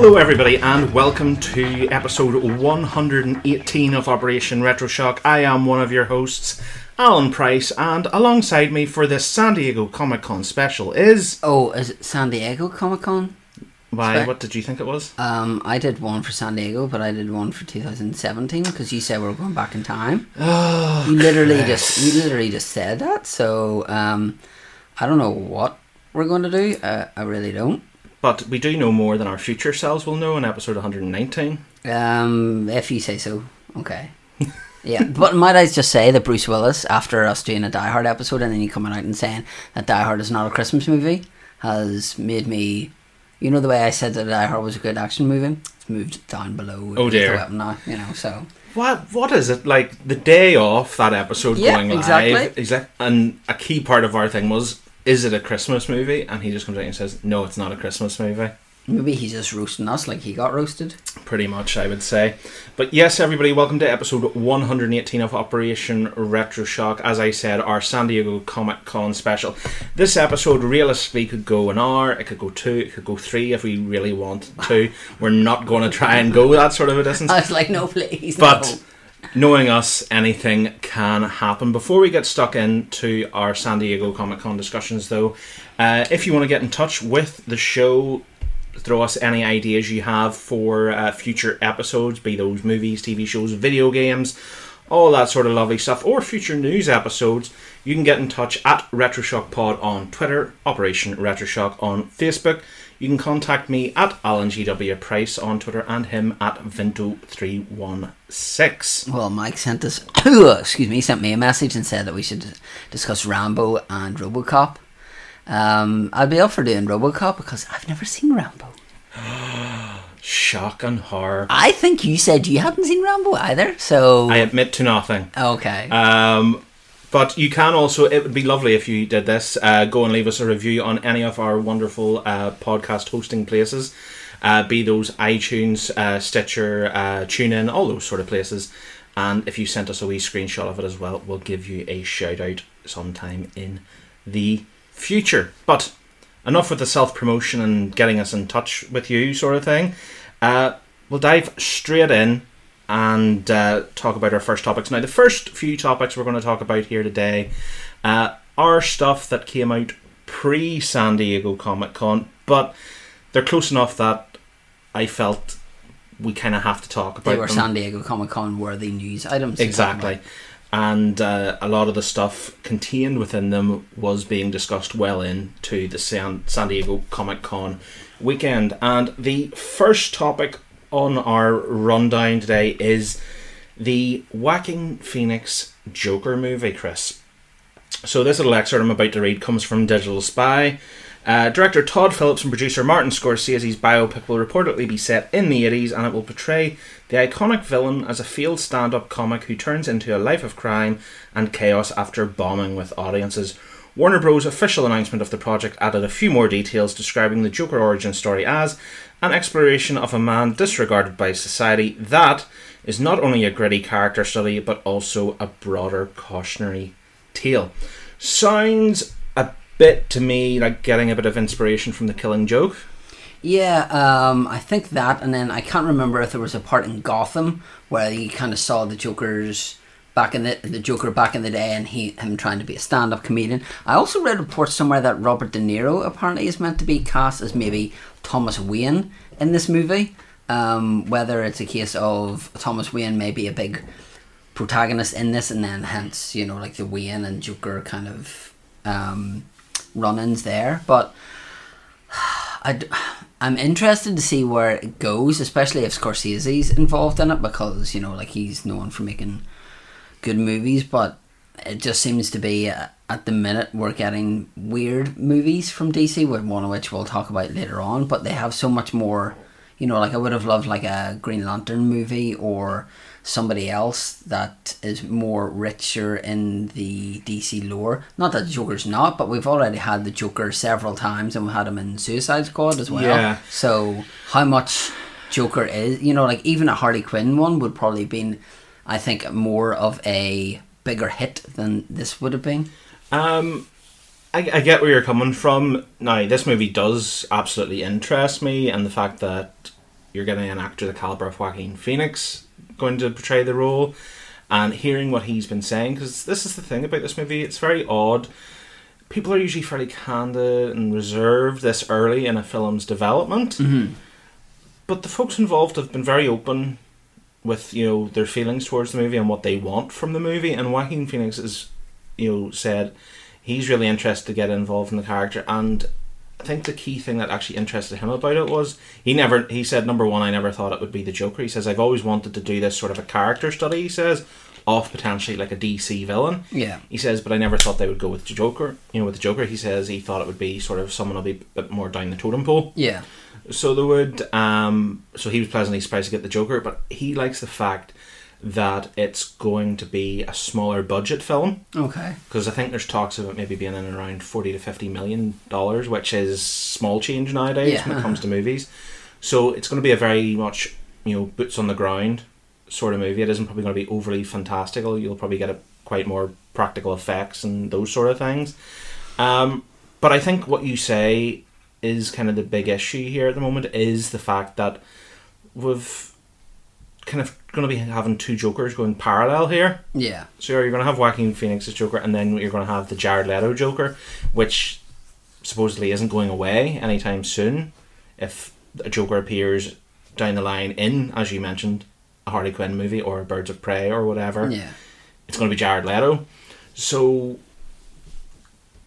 Hello, everybody, and welcome to episode 118 of Operation Retroshock. I am one of your hosts, Alan Price, and alongside me for this San Diego Comic Con special is. Oh, is it San Diego Comic Con? Why? Sorry. What did you think it was? Um, I did one for San Diego, but I did one for 2017 because you said we are going back in time. Oh, You literally just you literally just said that. So um, I don't know what we're going to do. Uh, I really don't. But we do know more than our future selves will know in episode 119. Um, if you say so, okay. Yeah, but might I just say that Bruce Willis, after us doing a Die Hard episode and then you coming out and saying that Die Hard is not a Christmas movie, has made me, you know, the way I said that Die Hard was a good action movie. It's moved down below. Oh, dear. Now, you know. So What what is it like the day off that episode Yeah, going live? exactly. Exactly. And a key part of our thing was, is it a Christmas movie? And he just comes out and says, no, it's not a Christmas movie. maybe he's just roasting us like he got roasted. Pretty much, I would say. But yes, everybody, welcome to episode 118 of Operation Retroshock. As I said, our San Diego Comic Con special. This episode realistically could go an hour, it could go two, it could go three if we really want to. We're not going to try and go that sort of a distance. I was like, no, please, But no. Knowing us, anything can happen. Before we get stuck into our San Diego Comic Con discussions, though, uh, if you want to get in touch with the show, throw us any ideas you have for uh, future episodes, be those movies, TV shows, video games, all that sort of lovely stuff, or future news episodes, you can get in touch at RetroShock Pod on Twitter, Operation RetroShock on Facebook. You can contact me at Alan GW Price on Twitter and him at Vinto316. Well, Mike sent us, excuse me, sent me a message and said that we should discuss Rambo and RoboCop. Um, I'd be up for doing RoboCop because I've never seen Rambo. Shock and horror. I think you said you hadn't seen Rambo either, so I admit to nothing. okay. Um, but you can also, it would be lovely if you did this. Uh, go and leave us a review on any of our wonderful uh, podcast hosting places, uh, be those iTunes, uh, Stitcher, uh, TuneIn, all those sort of places. And if you sent us a wee screenshot of it as well, we'll give you a shout out sometime in the future. But enough with the self promotion and getting us in touch with you, sort of thing. Uh, we'll dive straight in and uh, talk about our first topics. Now, the first few topics we're going to talk about here today uh, are stuff that came out pre San Diego Comic Con, but they're close enough that I felt we kind of have to talk about they were them. San Diego Comic Con worthy news items. talk Exactly. And uh, a lot of the stuff contained within them was being discussed well into the San, San Diego Comic Con weekend. And the first topic on our rundown today is the Joaquin Phoenix Joker movie, Chris. So this little excerpt I'm about to read comes from Digital Spy. Uh, director Todd Phillips and producer Martin Scorsese's biopic will reportedly be set in the 80s and it will portray the iconic villain as a failed stand up comic who turns into a life of crime and chaos after bombing with audiences. Warner Bros. official announcement of the project added a few more details describing the Joker origin story as an exploration of a man disregarded by society that is not only a gritty character study but also a broader cautionary tale. Sounds a bit to me like getting a bit of inspiration from the Killing Joke. Yeah, um, I think that, and then I can't remember if there was a part in Gotham where you kind of saw the Joker's back in the the Joker back in the day, and he him trying to be a stand up comedian. I also read reports somewhere that Robert De Niro apparently is meant to be cast as maybe Thomas Wayne in this movie. Um, whether it's a case of Thomas Wayne may be a big protagonist in this, and then hence you know like the Wayne and Joker kind of um, run-ins there, but. I, I'm interested to see where it goes, especially if Scorsese's involved in it, because you know, like he's known for making good movies, but it just seems to be uh, at the minute we're getting weird movies from DC, with one of which we'll talk about later on. But they have so much more, you know. Like I would have loved like a Green Lantern movie or somebody else that is more richer in the DC lore. Not that Joker's not, but we've already had the Joker several times, and we had him in Suicide Squad as well. Yeah. So how much Joker is, you know, like even a Harley Quinn one would probably been, I think, more of a bigger hit than this would have been. Um, I, I get where you're coming from. Now, this movie does absolutely interest me, and the fact that you're getting an actor the caliber of Joaquin Phoenix going to portray the role, and hearing what he's been saying because this is the thing about this movie. It's very odd. People are usually fairly candid and reserved this early in a film's development, Mm-hmm. but the folks involved have been very open with you know their feelings towards the movie and what they want from the movie. And Joaquin Phoenix has you know said he's really interested to get involved in the character and I think the key thing that actually interested him about it was he never he said number one I never thought it would be the Joker. He says I've always wanted to do this sort of a character study. He says of potentially like a DC villain. Yeah. He says, but I never thought they would go with the Joker. You know, with the Joker, he says he thought it would be sort of someone a bit more down the totem pole. Yeah. So they would. Um, so he was pleasantly surprised to get the Joker, but he likes the fact that it's going to be a smaller budget film Okay. because I think there's talks of it maybe being in around forty to fifty million dollars, which is small change nowadays Yeah. when it comes to movies. So it's going to be a very much you know boots on the ground sort of movie. It isn't probably going to be overly fantastical. You'll probably get a quite more practical effects and those sort of things. Um, but I think what you say is kind of the big issue here at the moment is the fact that we've kind of going to be having two Jokers going parallel here. Yeah. So you're going to have Joaquin Phoenix's Joker, and then you're going to have the Jared Leto Joker, which supposedly isn't going away anytime soon. If a Joker appears down the line in, as you mentioned, a Harley Quinn movie or Birds of Prey or whatever, Yeah. it's going to be Jared Leto. So,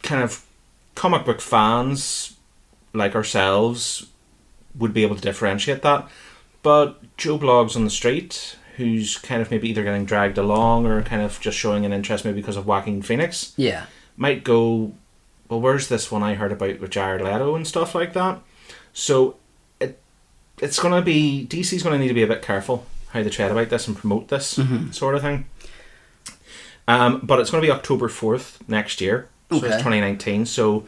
kind of comic book fans like ourselves would be able to differentiate that. But Joe Blogs on the street, who's kind of maybe either getting dragged along or kind of just showing an interest maybe because of Joaquin Phoenix, Yeah. might go, well, where's this one I heard about with Jared Leto and stuff like that? So it it's going to be DC's going to need to be a bit careful how they tread about this and promote this sort of thing. Um, but it's going to be October fourth next year, so Okay. it's 2019. So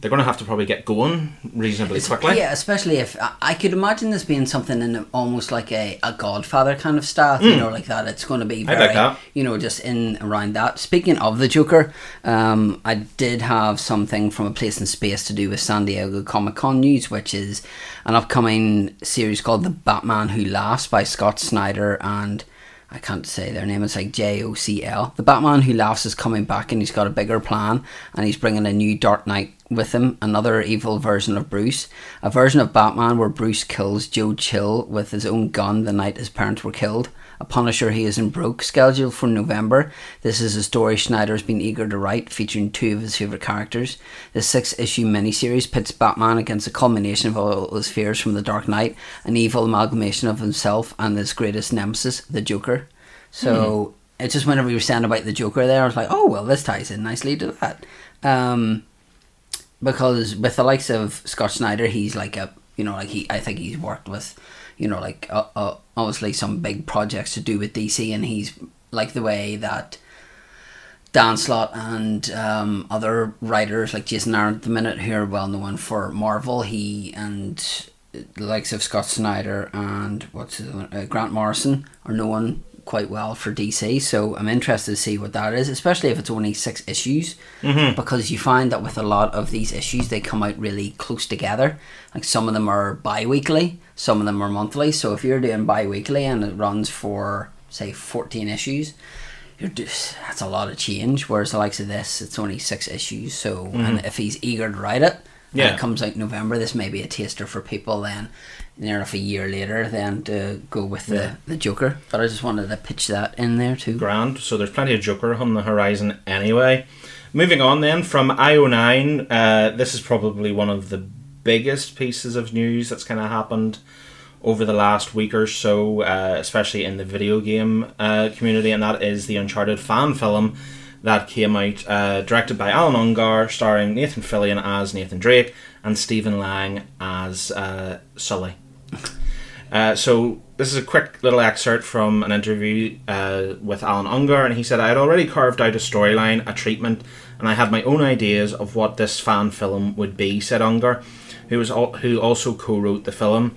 they're going to have to probably get going reasonably It's- quickly. Yeah, especially if I, could imagine this being something in almost like a, a Godfather kind of style, you know, like that. It's going to be. Very, like you know, just in around that. Speaking of the Joker, um, I did have something from a place in space to do with San Diego Comic Con news, which is an upcoming series called The Batman Who Laughs by Scott Snyder and. I can't say their name. It's like J O C L. The Batman Who Laughs is coming back, and he's got a bigger plan, and he's bringing a new Dark Knight with him, another evil version of Bruce, a version of Batman where Bruce kills Joe Chill with his own gun the night his parents were killed. A Punisher he isn't broke, scheduled for November. This is a story Snyder's been eager to write, featuring two of his favourite characters. The six issue miniseries pits Batman against a culmination of all his fears from the Dark Knight, an evil amalgamation of himself and his greatest nemesis, the Joker. So it's just whenever you were saying about the Joker there, I was like, oh, well, this ties in nicely to that. Um, because with the likes of Scott Snyder, he's like a you know like he I think he's worked with you know like uh, uh, obviously some big projects to do with DC, and he's like the way that Dan Slott and um, other writers like Jason Aaron at the minute who are well known for Marvel. He and the likes of Scott Snyder and what's his uh, Grant Morrison are known quite well for DC. So I'm interested to see what that is, especially if it's only six issues, mm-hmm. because you find that with a lot of these issues they come out really close together. Like some of them are bi-weekly, some of them are monthly. So if you're doing bi-weekly and it runs for say 14 issues you're just that's a lot of change. Whereas the likes of this, it's only six issues. So, and mm-hmm. if he's eager to write it, and Yeah. it comes out in November, this may be a taster for people. Then, near enough a year later, then to go with the Yeah. the Joker. But I just wanted to pitch that in there too. grand. So there's plenty of Joker on the horizon anyway. Moving on then from IO9, uh, this is probably one of the biggest pieces of news that's kind of happened over the last week or so, uh, especially in the video game uh, community, and that is the Uncharted fan film that came out, uh, directed by Allan Ungar, starring Nathan Fillion as Nathan Drake and Stephen Lang as uh, Sully. Uh, so this is a quick little excerpt from an interview uh, with Allan Ungar, and he said, "I had already carved out a storyline, a treatment, and I had my own ideas of what this fan film would be," said Ungar, who was al- who also co-wrote the film.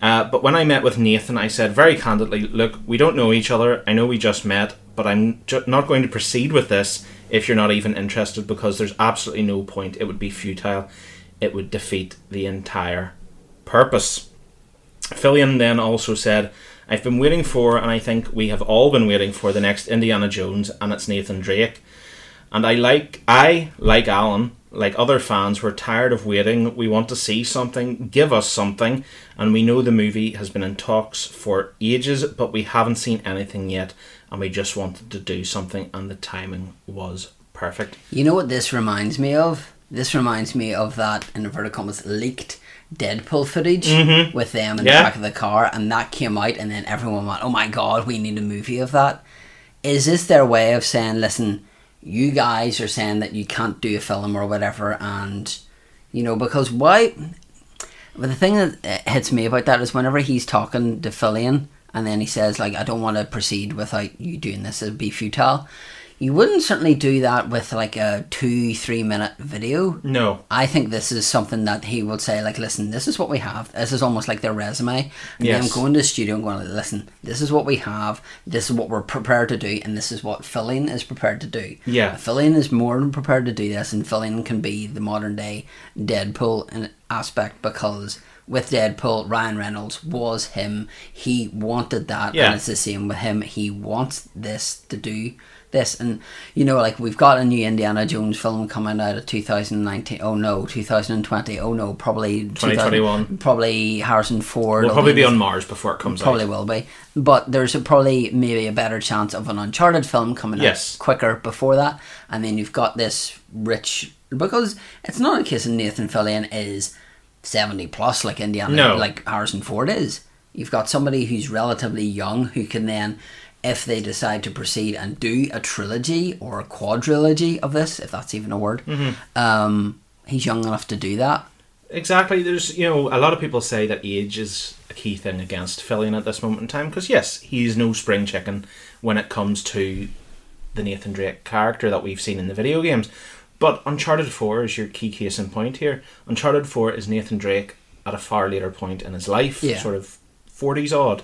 Uh, but when I met with Nathan, I said very candidly, "Look, we don't know each other. I know we just met, but I'm ju- not going to proceed with this if you're not even interested, because there's absolutely no point. It would be futile. It would defeat the entire purpose." Fillion then also said, I've been waiting for, and I think we have all been waiting for, the next Indiana Jones, and it's Nathan Drake. And I like, I, like Alan, like other fans, we're tired of waiting. We want to see something, give us something. And we know the movie has been in talks for ages, but we haven't seen anything yet. And we just wanted to do something, and the timing was perfect. You know what this reminds me of? This reminds me of that in inverted commas leaked Deadpool footage with them in Yeah. the back of the car, and that came out, and then everyone went, "Oh my god, we need a movie of that." Is this their way of saying, "Listen, you guys are saying that you can't do a film or whatever," and you know because why? But the thing that uh, hits me about that is whenever he's talking to Fillion, and then he says like, "I don't want to proceed without you doing this; it'd be futile." You wouldn't certainly do that with like a two, three minute video. No. I think this is something that he would say, like, listen, this is what we have. This is almost like their resume. And Yes. them going to the studio and going, listen, this is what we have. This is what we're prepared to do, and this is what Fillion is prepared to do. Yeah. Fillion is more than prepared to do this, and Fillion can be the modern day Deadpool in aspect because with Deadpool, Ryan Reynolds was him. He wanted that, Yeah. and it's the same with him. He wants this to do this, and you know, like we've got a new Indiana Jones film coming out of 2019. Oh no, 2020. Oh no, probably 2021. Probably Harrison Ford. We'll probably be on Mars before it comes out. Probably will be, but there's a, probably maybe a better chance of an Uncharted film coming Yes. out quicker before that, and then you've got this rich because it's not a case of Nathan Fillion is seventy plus like Indiana, No. like Harrison Ford is. You've got somebody who's relatively young who can then, if they decide to proceed and do a trilogy or a quadrilogy of this, if that's even a word, Mm-hmm. um, he's young enough to do that. Exactly. There's, you know, a lot of people say that age is a key thing against Fillion at this moment in time because yes, he's no spring chicken when it comes to the Nathan Drake character that we've seen in the video games. But Uncharted 4 is your key case in point here. Uncharted 4 is Nathan Drake at a far later point in his life, Yeah. sort of 40s odd.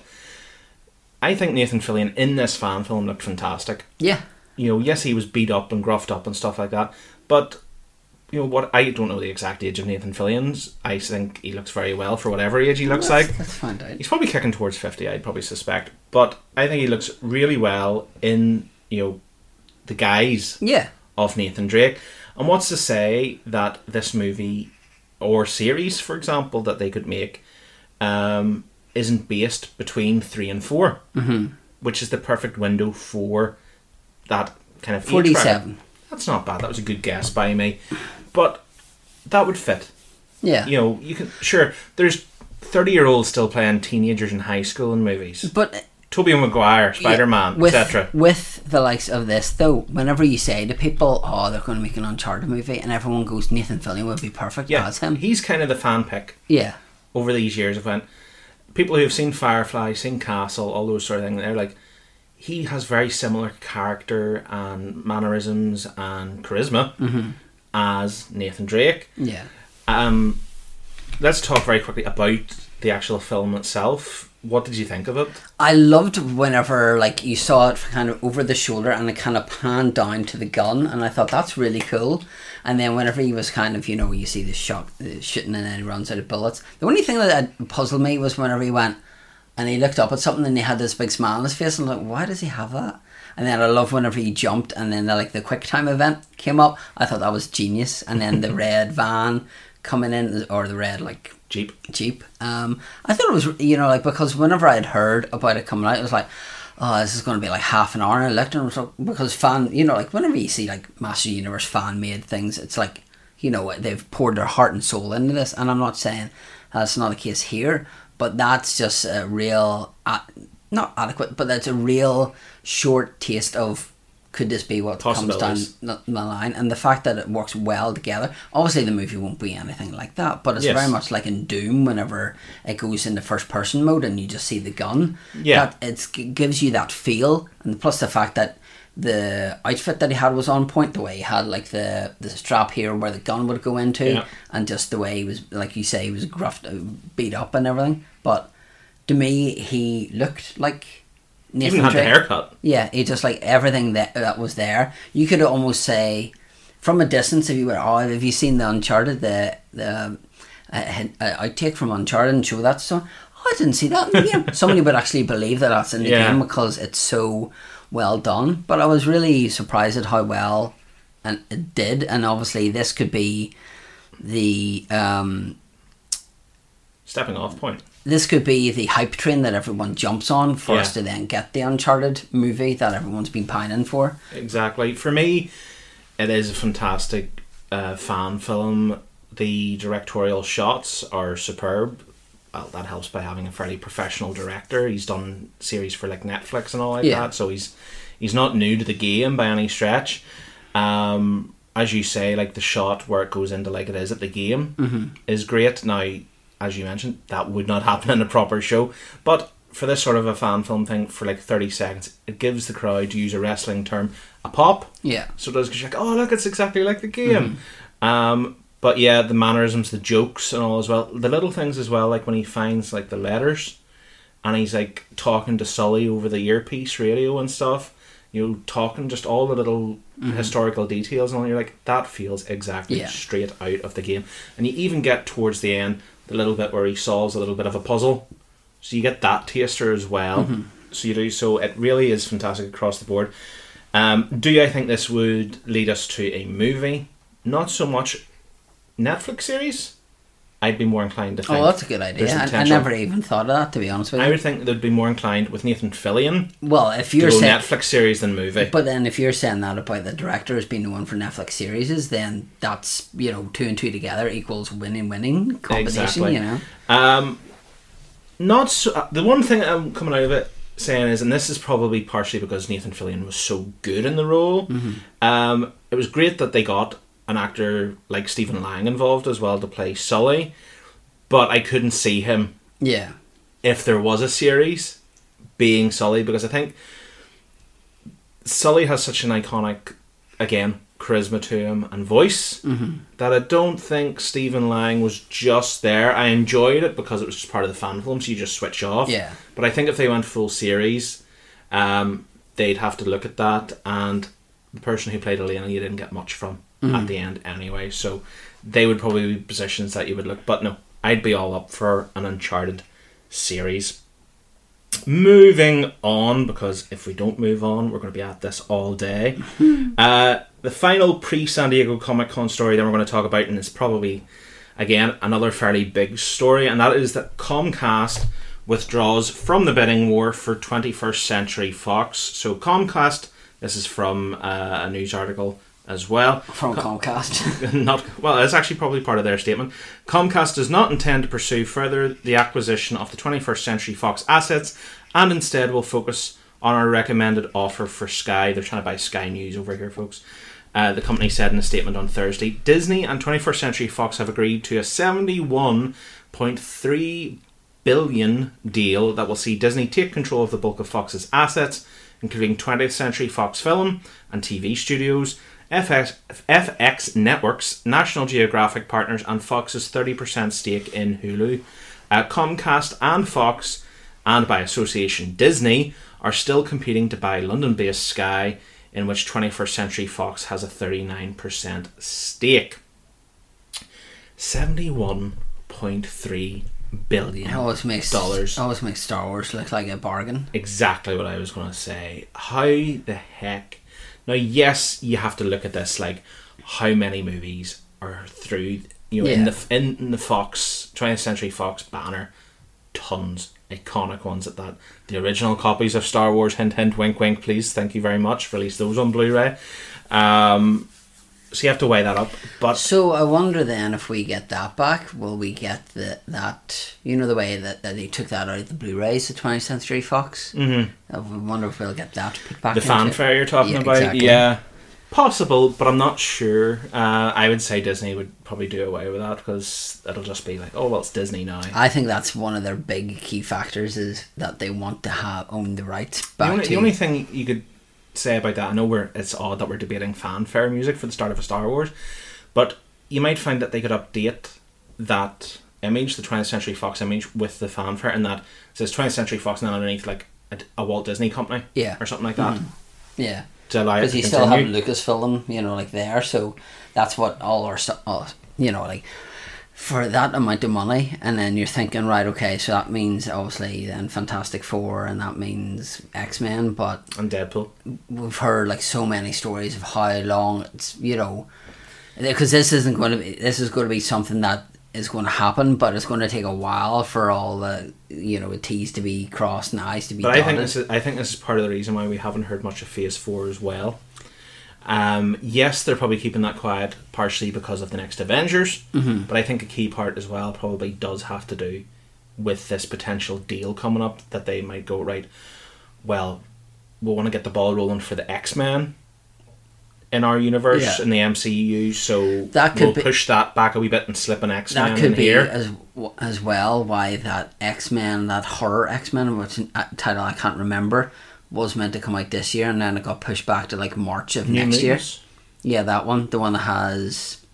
I think Nathan Fillion in this fan film looked fantastic. Yeah, You know, yes, he was beat up and gruffed up and stuff like that, but you know what? I don't know the exact age of Nathan Fillion's. I think he looks very well for whatever age he looks let's, like. let's find out. He's probably kicking towards fifty. I'd probably suspect, but I think he looks really well in you know the guise Yeah, of Nathan Drake. And what's to say that this movie or series, for example, that they could make, um, isn't based between three and 4 mm-hmm. which is the perfect window for that kind of forty-seven. That's not bad. That was a good guess by me, but that would fit. Yeah, You know, you can sure. There's thirty-year-olds still playing teenagers in high school in movies. but Tobey Maguire, Spider Man, with, etc. With the likes of this, though, whenever you say to people, "Oh, they're going to make an Uncharted movie," and everyone goes, "Nathan Fillion would be perfect Yeah, as him." he's kind of the fan pick. yeah, over these years of when people who have seen Firefly, seen Castle, all those sort of things, they're like, he has very similar character and mannerisms and charisma as Nathan Drake. yeah. Um, let's talk very quickly about the actual film itself. What did you think of it? I loved whenever like you saw it kind of over the shoulder and it kind of panned down to the gun, and I thought that's really cool. And then whenever he was kind of you know you see the shot the shooting and then he runs out of bullets. The only thing that puzzled me was whenever he went and he looked up at something and he had this big smile on his face and I'm like why does he have that? And then I love whenever he jumped and then the, like the quick time event came up. I thought that was genius. And then the red van coming in or the red like Jeep. Jeep. Um, I thought it was, you know, like because whenever I'd heard about it coming out, it was like, oh, this is going to be like half an hour. And I looked and because fan, you know, like whenever you see like Master Universe fan made things, it's like, you know, they've poured their heart and soul into this. And I'm not saying that's not the case here, but that's just a real, not adequate, but that's a real short taste of could this be what comes down the the line and the fact that it works well together obviously the movie won't be anything like that but it's Yes. very much like in doom whenever it goes into first person mode and you just see the gun Yeah. that it's, it gives you that feel and plus the fact that the outfit that he had was on point the way he had like the the strap here where the gun would go into Yeah. and just the way he was like you say he was gruffed uh, beat up and everything but to me he looked like Nathan Even had the Drake. haircut. Yeah, he just like everything that that was there. You could almost say, from a distance, if you were, oh, have you seen the Uncharted, the the uh, uh, outtake from Uncharted and show that so? oh, I didn't see that in the game. Somebody would actually believe that that's in the Yeah. game because it's so well done. But I was really surprised at how well and it did. And obviously, this could be the um, Stepping off point. This could be the hype train that everyone jumps on for us to then get the Uncharted movie that everyone's been pining for. Exactly. For me, it is a fantastic uh, fan film. The directorial shots are superb. Well, that helps by having a fairly professional director. He's done series for like Netflix and all like Yeah. that, so he's he's not new to the game by any stretch. Um, as you say, like the shot where it goes into like it is at the game is great. Now, as you mentioned, that would not happen in a proper show, but for this sort of a fan film thing, for like thirty seconds, it gives the crowd, to use a wrestling term, a pop. Yeah. So it does because you're like, oh look, it's exactly like the game. Um, but yeah, the mannerisms, the jokes, and all as well. The little things as well, like when he finds like the letters, and he's like talking to Sully over the earpiece radio and stuff. You know, talking just all the little historical details and all. You're like, that feels exactly Yeah. straight out of the game. And you even get towards the end the little bit where he solves a little bit of a puzzle. So you get that taster as well. So you do. So it really is fantastic across the board. Um, do I think this would lead us to a movie? Not so much Netflix series. I'd be more inclined to think. Oh, that's a good idea. I, I never even thought of that, to be honest with you. I would think they'd be more inclined with Nathan Fillion well, if you're saying, Netflix series than movie. but then if you're saying that about the director as being the one for Netflix series, then that's you know two and two together equals winning, winning combination. Exactly. You know. Um, not so. uh, The one thing I'm coming out of it saying is, and this is probably partially because Nathan Fillion was so good in the role. Mm-hmm. Um, it was great that they got an actor like Stephen Lang involved as well to play Sully, but I couldn't see him Yeah. if there was a series being Sully because I think Sully has such an iconic, again, charisma to him and voice that I don't think Stephen Lang was just there. I enjoyed it because it was just part of the fan film, so you just switch off. Yeah. But I think if they went full series, um, they'd have to look at that, and the person who played Elena, you didn't get much from at the end anyway. So they would probably be positions that you would look. But no, I'd be all up for an Uncharted series. Moving on, because if we don't move on, we're going to be at this all day. uh, the final pre San Diego Comic Con story that we're going to talk about, and it's probably, again, another fairly big story, and that is that Comcast withdraws from the bidding war for 21st Century Fox. So, Comcast, this is from uh, a news article as well. From Comcast. not well it's actually probably part of their statement comcast does not intend to pursue further the acquisition of the 21st century fox assets and instead will focus on our recommended offer for sky they're trying to buy sky news over here folks uh, the company said in a statement on thursday disney and 21st century fox have agreed to a 71.3 billion deal that will see disney take control of the bulk of fox's assets including 20th century fox film and tv studios FX, FX Networks, National Geographic Partners, and Fox's 30% stake in Hulu. Uh, Comcast and Fox, and by association Disney, are still competing to buy London based Sky, in which 21st Century Fox has a 39% stake. 71.3 billion It always makes dollars. Always makes Star Wars look like a bargain. exactly what I was going to say. How the heck? Now, yes, you have to look at this like how many movies are through you know in the in, in the Fox 20th Century Fox banner, tons iconic ones at that. The original copies of Star Wars, hint hint, wink wink, please, thank you very much. Release those on Blu-ray. Um, so you have to weigh that up, but So I wonder then if we get that back, will we get the that you know the way that, that they took that out of the Blu-rays, the 20th Century Fox. Mm-hmm. I wonder if we'll get that put back. the it. fanfare you're talking Yeah, about, exactly. yeah, possible, but I'm not sure. Uh, I would say Disney would probably do away with that because it'll just be like, oh well, it's Disney now. I think that's one of their big key factors is that they want to have own the rights The back only, to. the only thing you could say about that, I know we're it's odd that we're debating fanfare music for the start of a Star Wars, but you might find that they could update that image, the 20th Century Fox image, with the fanfare, and that says 20th Century Fox, and then underneath like a, a Walt Disney company, Yeah. or something like that, hmm. yeah, to allow because you still have. Lucasfilm, you know, like there. So that's what all our stuff, uh, you know, like for that amount of money, and then you're thinking, right, okay, so that means obviously then Fantastic Four, and that means X Men, but And Deadpool. we've heard like so many stories of how long it's you know because this isn't going to be this is going to be something that is going to happen but it's going to take a while for all the you know the t's to be crossed and i's to be But I think this is I think this is part of the reason why we haven't heard much of Phase Four as well. Um, yes, they're probably keeping that quiet partially because of the next Avengers, Mm-hmm. but I think a key part as well probably does have to do with this potential deal coming up that they might go right. Well, we want to get the ball rolling for the X Men in our universe Yeah. in the MCU, so That could we'll be- push that back a wee bit and slip an X Men that could be here. as as well why that x-men that horror x-men which uh, title i can't remember was meant to come out this year and then it got pushed back to like march of New next year Yeah, that one, the one that has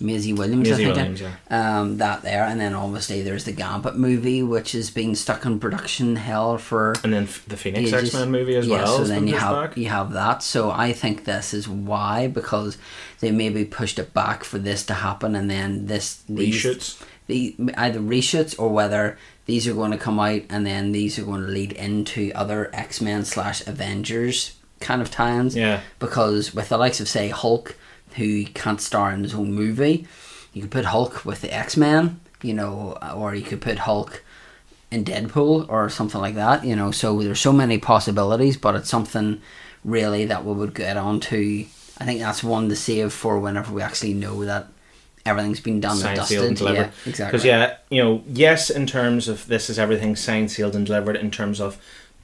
Maisie Williams, I think. Williams, yeah. Um, that there, and then obviously there's the Gambit movie, which has been stuck in production hell for And then the Phoenix. X Men movie as yeah, well. So then you have back. you have that. So I think this is why because they maybe pushed it back for this to happen, and then this these, reshoots. the either reshoots or whether these are going to come out and then these are going to lead into other X Men slash Avengers kind of times. Yeah. Because with the likes of say Hulk, who can't star in his own movie, you could put Hulk with the X Men, you know, or you could put Hulk in Deadpool or something like that, you know. So there's so many possibilities, but it's something really that we would get on to. I think that's one to save for whenever we actually know that everything's been done and dusted. sealed, and delivered. Yeah, exactly. Because yeah, you know, yes, in terms of this is everything signed, sealed, and delivered. In terms of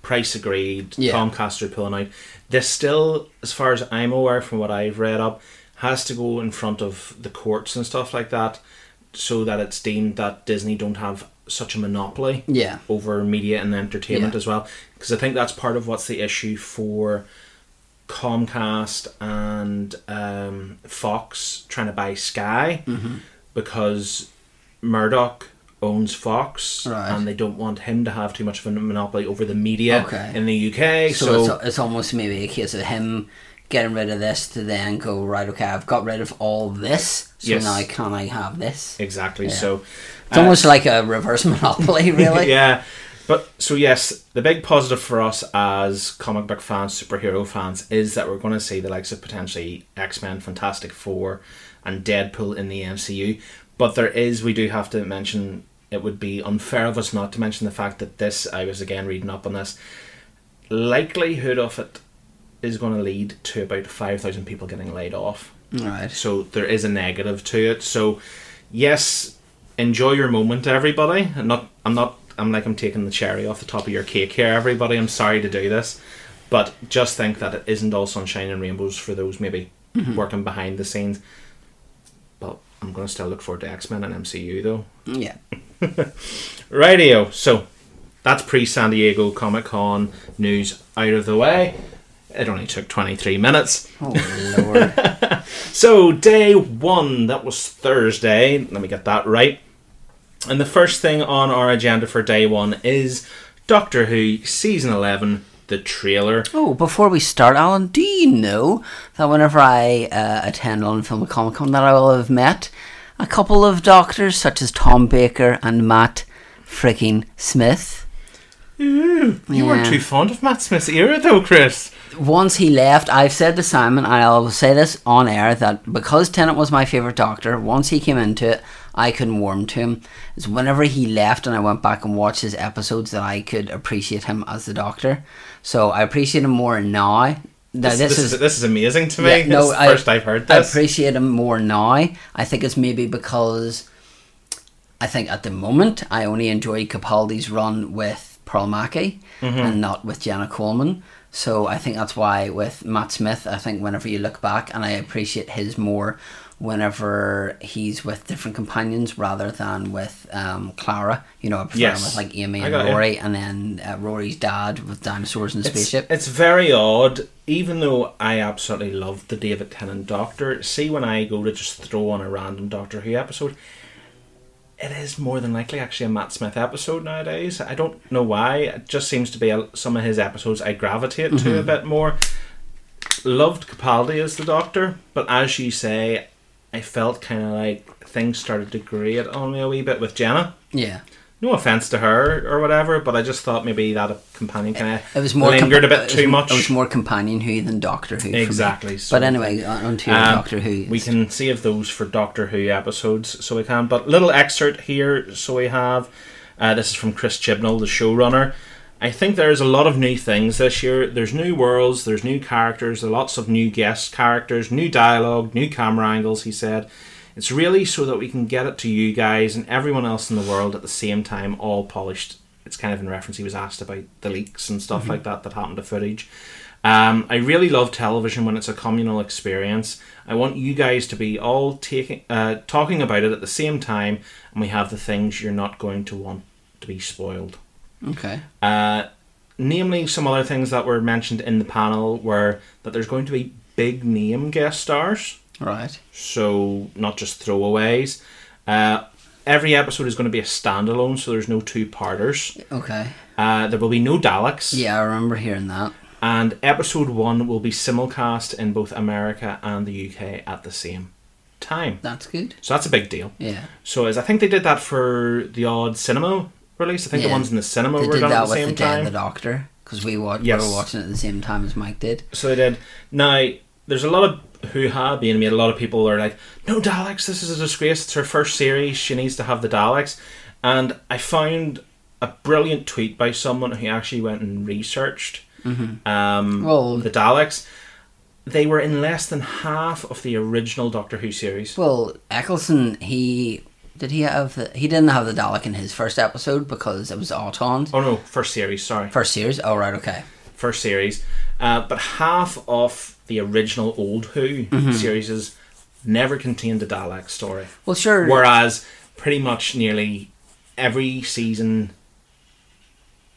price agreed, Yeah. Comcast are pulling out. This still, as far as I'm aware, from what I've read up, has to go in front of the courts and stuff like that, so that it's deemed that Disney don't have such a monopoly Yeah. over media and entertainment Yeah. as well. Because I think that's part of what's the issue for Comcast and um, Fox trying to buy Sky Mm-hmm. because Murdoch owns Fox Right. and they don't want him to have too much of a monopoly over the media Okay. in the UK. So, So, it's, it's almost maybe a case of him getting rid of this to then go right. Okay, I've got rid of all this, so Yes. now can I have this? exactly. Yeah. So It's almost like a reverse monopoly, really. yeah. But so yes, the big positive for us as comic book fans, superhero fans, is that we're going to see the likes of potentially X Men, Fantastic Four, and Deadpool in the MCU. But there is, we do have to mention, it would be unfair of us not to mention the fact that this, I was again reading up on this, likelihood of it is going to lead to about five thousand people getting laid off. Right. So there is a negative to it. So yes, enjoy your moment, everybody. I'm not. I'm not. I'm like I'm taking the cherry off the top of your cake here, everybody. I'm sorry to do this, but just think that it isn't all sunshine and rainbows for those maybe mm-hmm. working behind the scenes. But I'm going to still look forward to X Men and MCU though. Mm, yeah. Radio. So that's pre San Diego Comic Con news out of the way. It only took 23 minutes. Oh lord. So, day one, that was Thursday. Let me get that right. And the first thing on our agenda for day one is Doctor Who Season 11, the trailer. oh, before we start, Alan, do you know that whenever I uh, attend London Film Comic Con, that I will have met a couple of doctors such as Tom Baker and Matt freaking Smith. Ooh, you weren't too fond of Matt Smith's era, though, Chris. once he left, I've said to Simon, I'll say this on air, that because Tennant was my favourite Doctor, once he came into it, I couldn't warm to him. It's whenever he left and I went back and watched his episodes that I could appreciate him as the Doctor. So I appreciate him more now. Now, This, this, this is, is, this is amazing to me. Yeah, no, I- first I've heard this. I appreciate him more now. I think it's maybe because I think at the moment I only enjoy Capaldi's run with Pearl Mackie Mm-hmm. and not with Jenna Coleman. So I think that's why with Matt Smith, I think whenever you look back, and I appreciate his more whenever he's with different companions rather than with um, Clara. You know, I prefer him with like Amy and got you. Rory, and then uh, Rory's dad with dinosaurs and the it's, spaceship. it's very odd, even though I absolutely love the David Tennant Doctor. See, when I go to just throw on a random Doctor Who episode, it is more than likely actually a Matt Smith episode nowadays. I don't know why. It just seems to be a, some of his episodes I gravitate to a bit more. Loved Capaldi as the Doctor, but as you say, I felt kind of like things started to grate on me a wee bit with Jenna. Yeah. No offense to her or whatever, but I just thought maybe that a companion kind of It was more lingered compa- a bit too much. It was more companion Who than Doctor Who. Exactly, sort But anyway, on on to Um, Doctor Who. We can save those for Doctor Who episodes, so we can. But little excerpt here, so we have. Uh, this is from Chris Chibnall, the showrunner. I think there's a lot of new things this year. There's new worlds, there's new characters, there are lots of new guest characters, new dialogue, new camera angles. He said, "It's really so that we can get it to you guys and everyone else in the world at the same time, all polished." It's kind of in reference. He was asked about the leaks and stuff like that that happened to footage. Um, I really love television when it's a communal experience. I want you guys to be all taking, uh, talking about it at the same time, and we have the things you're not going to want to be spoiled. Okay. Uh, namely, some other things that were mentioned in the panel were that there's going to be big name guest stars, Right. so not just throwaways. Uh, every episode is going to be a standalone, so there's no two parters. Okay. Uh, there will be no Daleks. Yeah, I remember hearing that. And episode one will be simulcast in both America and the UK at the same time. That's good. So that's a big deal. Yeah. So as I think they did that for the odd cinema release. I think Yeah. the ones in the cinema They were did done that at the with same the Day time. the Doctor because we, wa- Yes. we were watching it at the same time as Mike did. So they did. Now there's a lot of hoo ha being made. A lot of people are like, "No Daleks. This is a disgrace. It's her first series. She needs to have the Daleks." And I found a brilliant tweet by someone who actually went and researched um, Well- the Daleks. They were in less than half of the original Doctor Who series. Well, Eccleston, he did he have the he didn't have the Dalek in his first episode because it was Autons. Oh no, first series. Sorry, First series. Oh right, okay. first series. Uh, but half of the original old Who Mm-hmm. series is never contained a Dalek story. Well, sure. Whereas pretty much nearly every season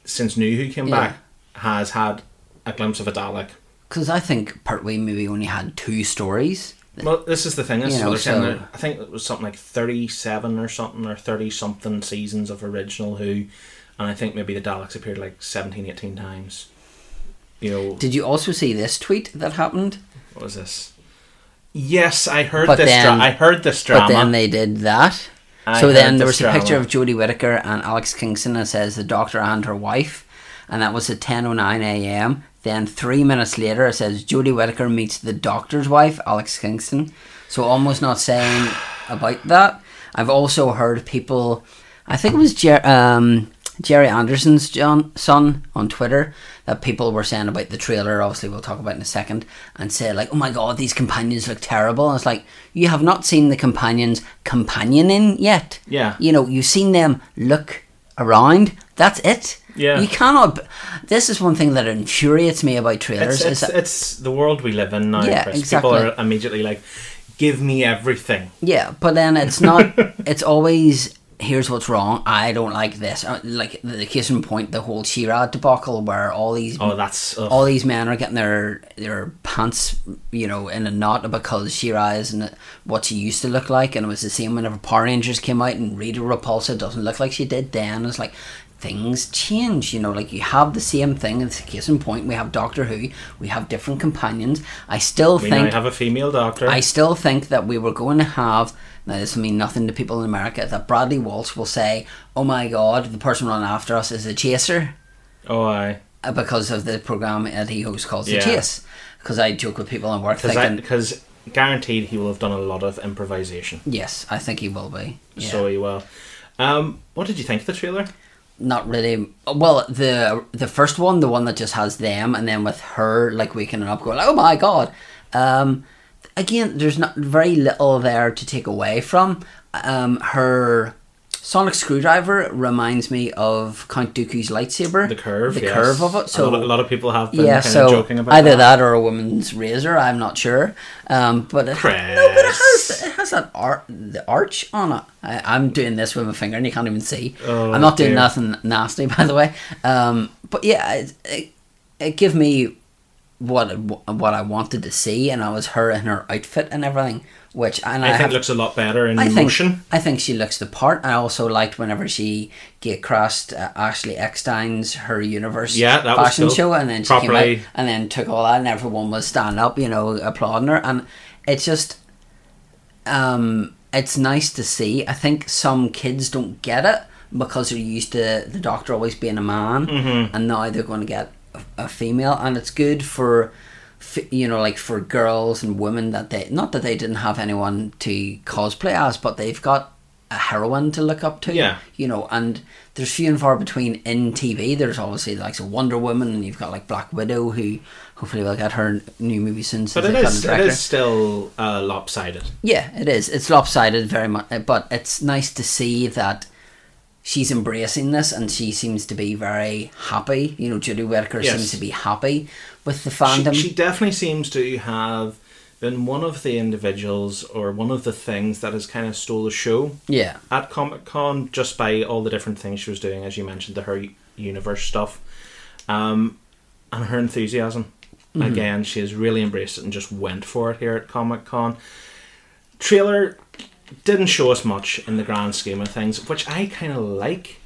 since New Who came Yeah. back has had a glimpse of a Dalek. Because I think Pertwee maybe only had two stories. Well, this is the thing. This You is know, what they're saying. so- I think it was something like thirty-seven or something, or thirty something seasons of original Who, and I think maybe the Daleks appeared like 17, 18 times. You know, Did you also see this tweet that happened? what was this? Yes, I heard But this. then- dra- I heard this drama. But then they did that. I so heard then there this was a picture of Jodie Whittaker and Alex Kingston that says the doctor and her wife, and that was at 10:09 a.m. Then three minutes later, it says Jodie Whittaker meets the doctor's wife, Alex Kingston. So almost not saying about that. I've also heard people. I think it was Jer- um, Gerry Anderson's John, son on Twitter that people were saying about the trailer. Obviously, we'll talk about in a second, and say like, "Oh my god, these companions look terrible." And it's like you have not seen the companions companioning yet. Yeah. you know, you've seen them look around. That's it. Yeah. you cannot. This is one thing that infuriates me about trailers. It's, is it's, it's the world we live in now. Yeah, Chris. exactly. People are immediately like, "Give me everything." Yeah, but then it's not. it's always here's what's wrong. I don't like this. Uh, Like the case in point, the whole She-Ra debacle, where all these Oh, that's ugh. all these men are getting their their pants, you know, in a knot because She-Ra isn't what she used to look like, and it was the same whenever Power Rangers came out, and Rita Repulsa doesn't look like she did then. It's like things change, you know, like you have the same thing. It's a case in point. We have Doctor Who. We have different companions. I still we think now have a female doctor. I still think that we were going to have. Now, this will mean nothing to people in America. That Bradley Walsh will say, "Oh my God, the person running after us is a chaser," oh, I uh, because of the program that he hosts called The Chase. Because I joke with people in work thinking, because guaranteed he will have done a lot of improvisation. "Yes, I think he will be." Yeah. So he will. Um, what did you think of the trailer? Not really. Well, the the first one, the one that just has them, and then with her like waking up, going, "Oh my God." Um, again, there's not very little there to take away from. Um, her sonic screwdriver reminds me of Count Dooku's lightsaber. The curve, the yes. curve of it. So a lot, a lot of people have been yeah, kind so of joking about either that. that. or a woman's razor. I'm not sure. Um, but it, no, but it has it has that art the arch on it. I, I'm doing this with my finger, and you can't even see. Oh, I'm not doing dear. nothing nasty, by the way. Um, but yeah, it, it, it gave me what what I wanted to see, and I was her in her outfit and everything. Which and I, I think have, looks a lot better in I think motion. I think she looks the part. I also liked whenever she gate crossed uh, Ashley Eckstein's her universe Yeah, that was fashion cool. show, and then she Properly- came out and then took all that, and everyone was standing up, you know, applauding her, and it's just. um, it's nice to see. I think some kids don't get it because they're used to the doctor always being a man, Mm-hmm. and now they're going to get a, female, and it's good for. You know, like for girls and women that they not that they didn't have anyone to cosplay as, but they've got a heroine to look up to. Yeah. you know, and there's few and far between in TV. There's obviously like a Wonder Woman, and you've got like Black Widow, who hopefully will get her new movie soon. But since it is it is still uh, lopsided. Yeah, it is. It's lopsided very much, but it's nice to see that she's embracing this and she seems to be very happy. You know, Jodie Whittaker Yes. seems to be happy with the fandom. she definitely seems to have been one of the individuals or one of the things that has kind of stole the show yeah, at Comic Con just by all the different things she was doing, as you mentioned, the her universe stuff, um, and her enthusiasm. Again, she has really embraced it and just went for it here at Comic Con. Trailer didn't show us much in the grand scheme of things, which I kind of like.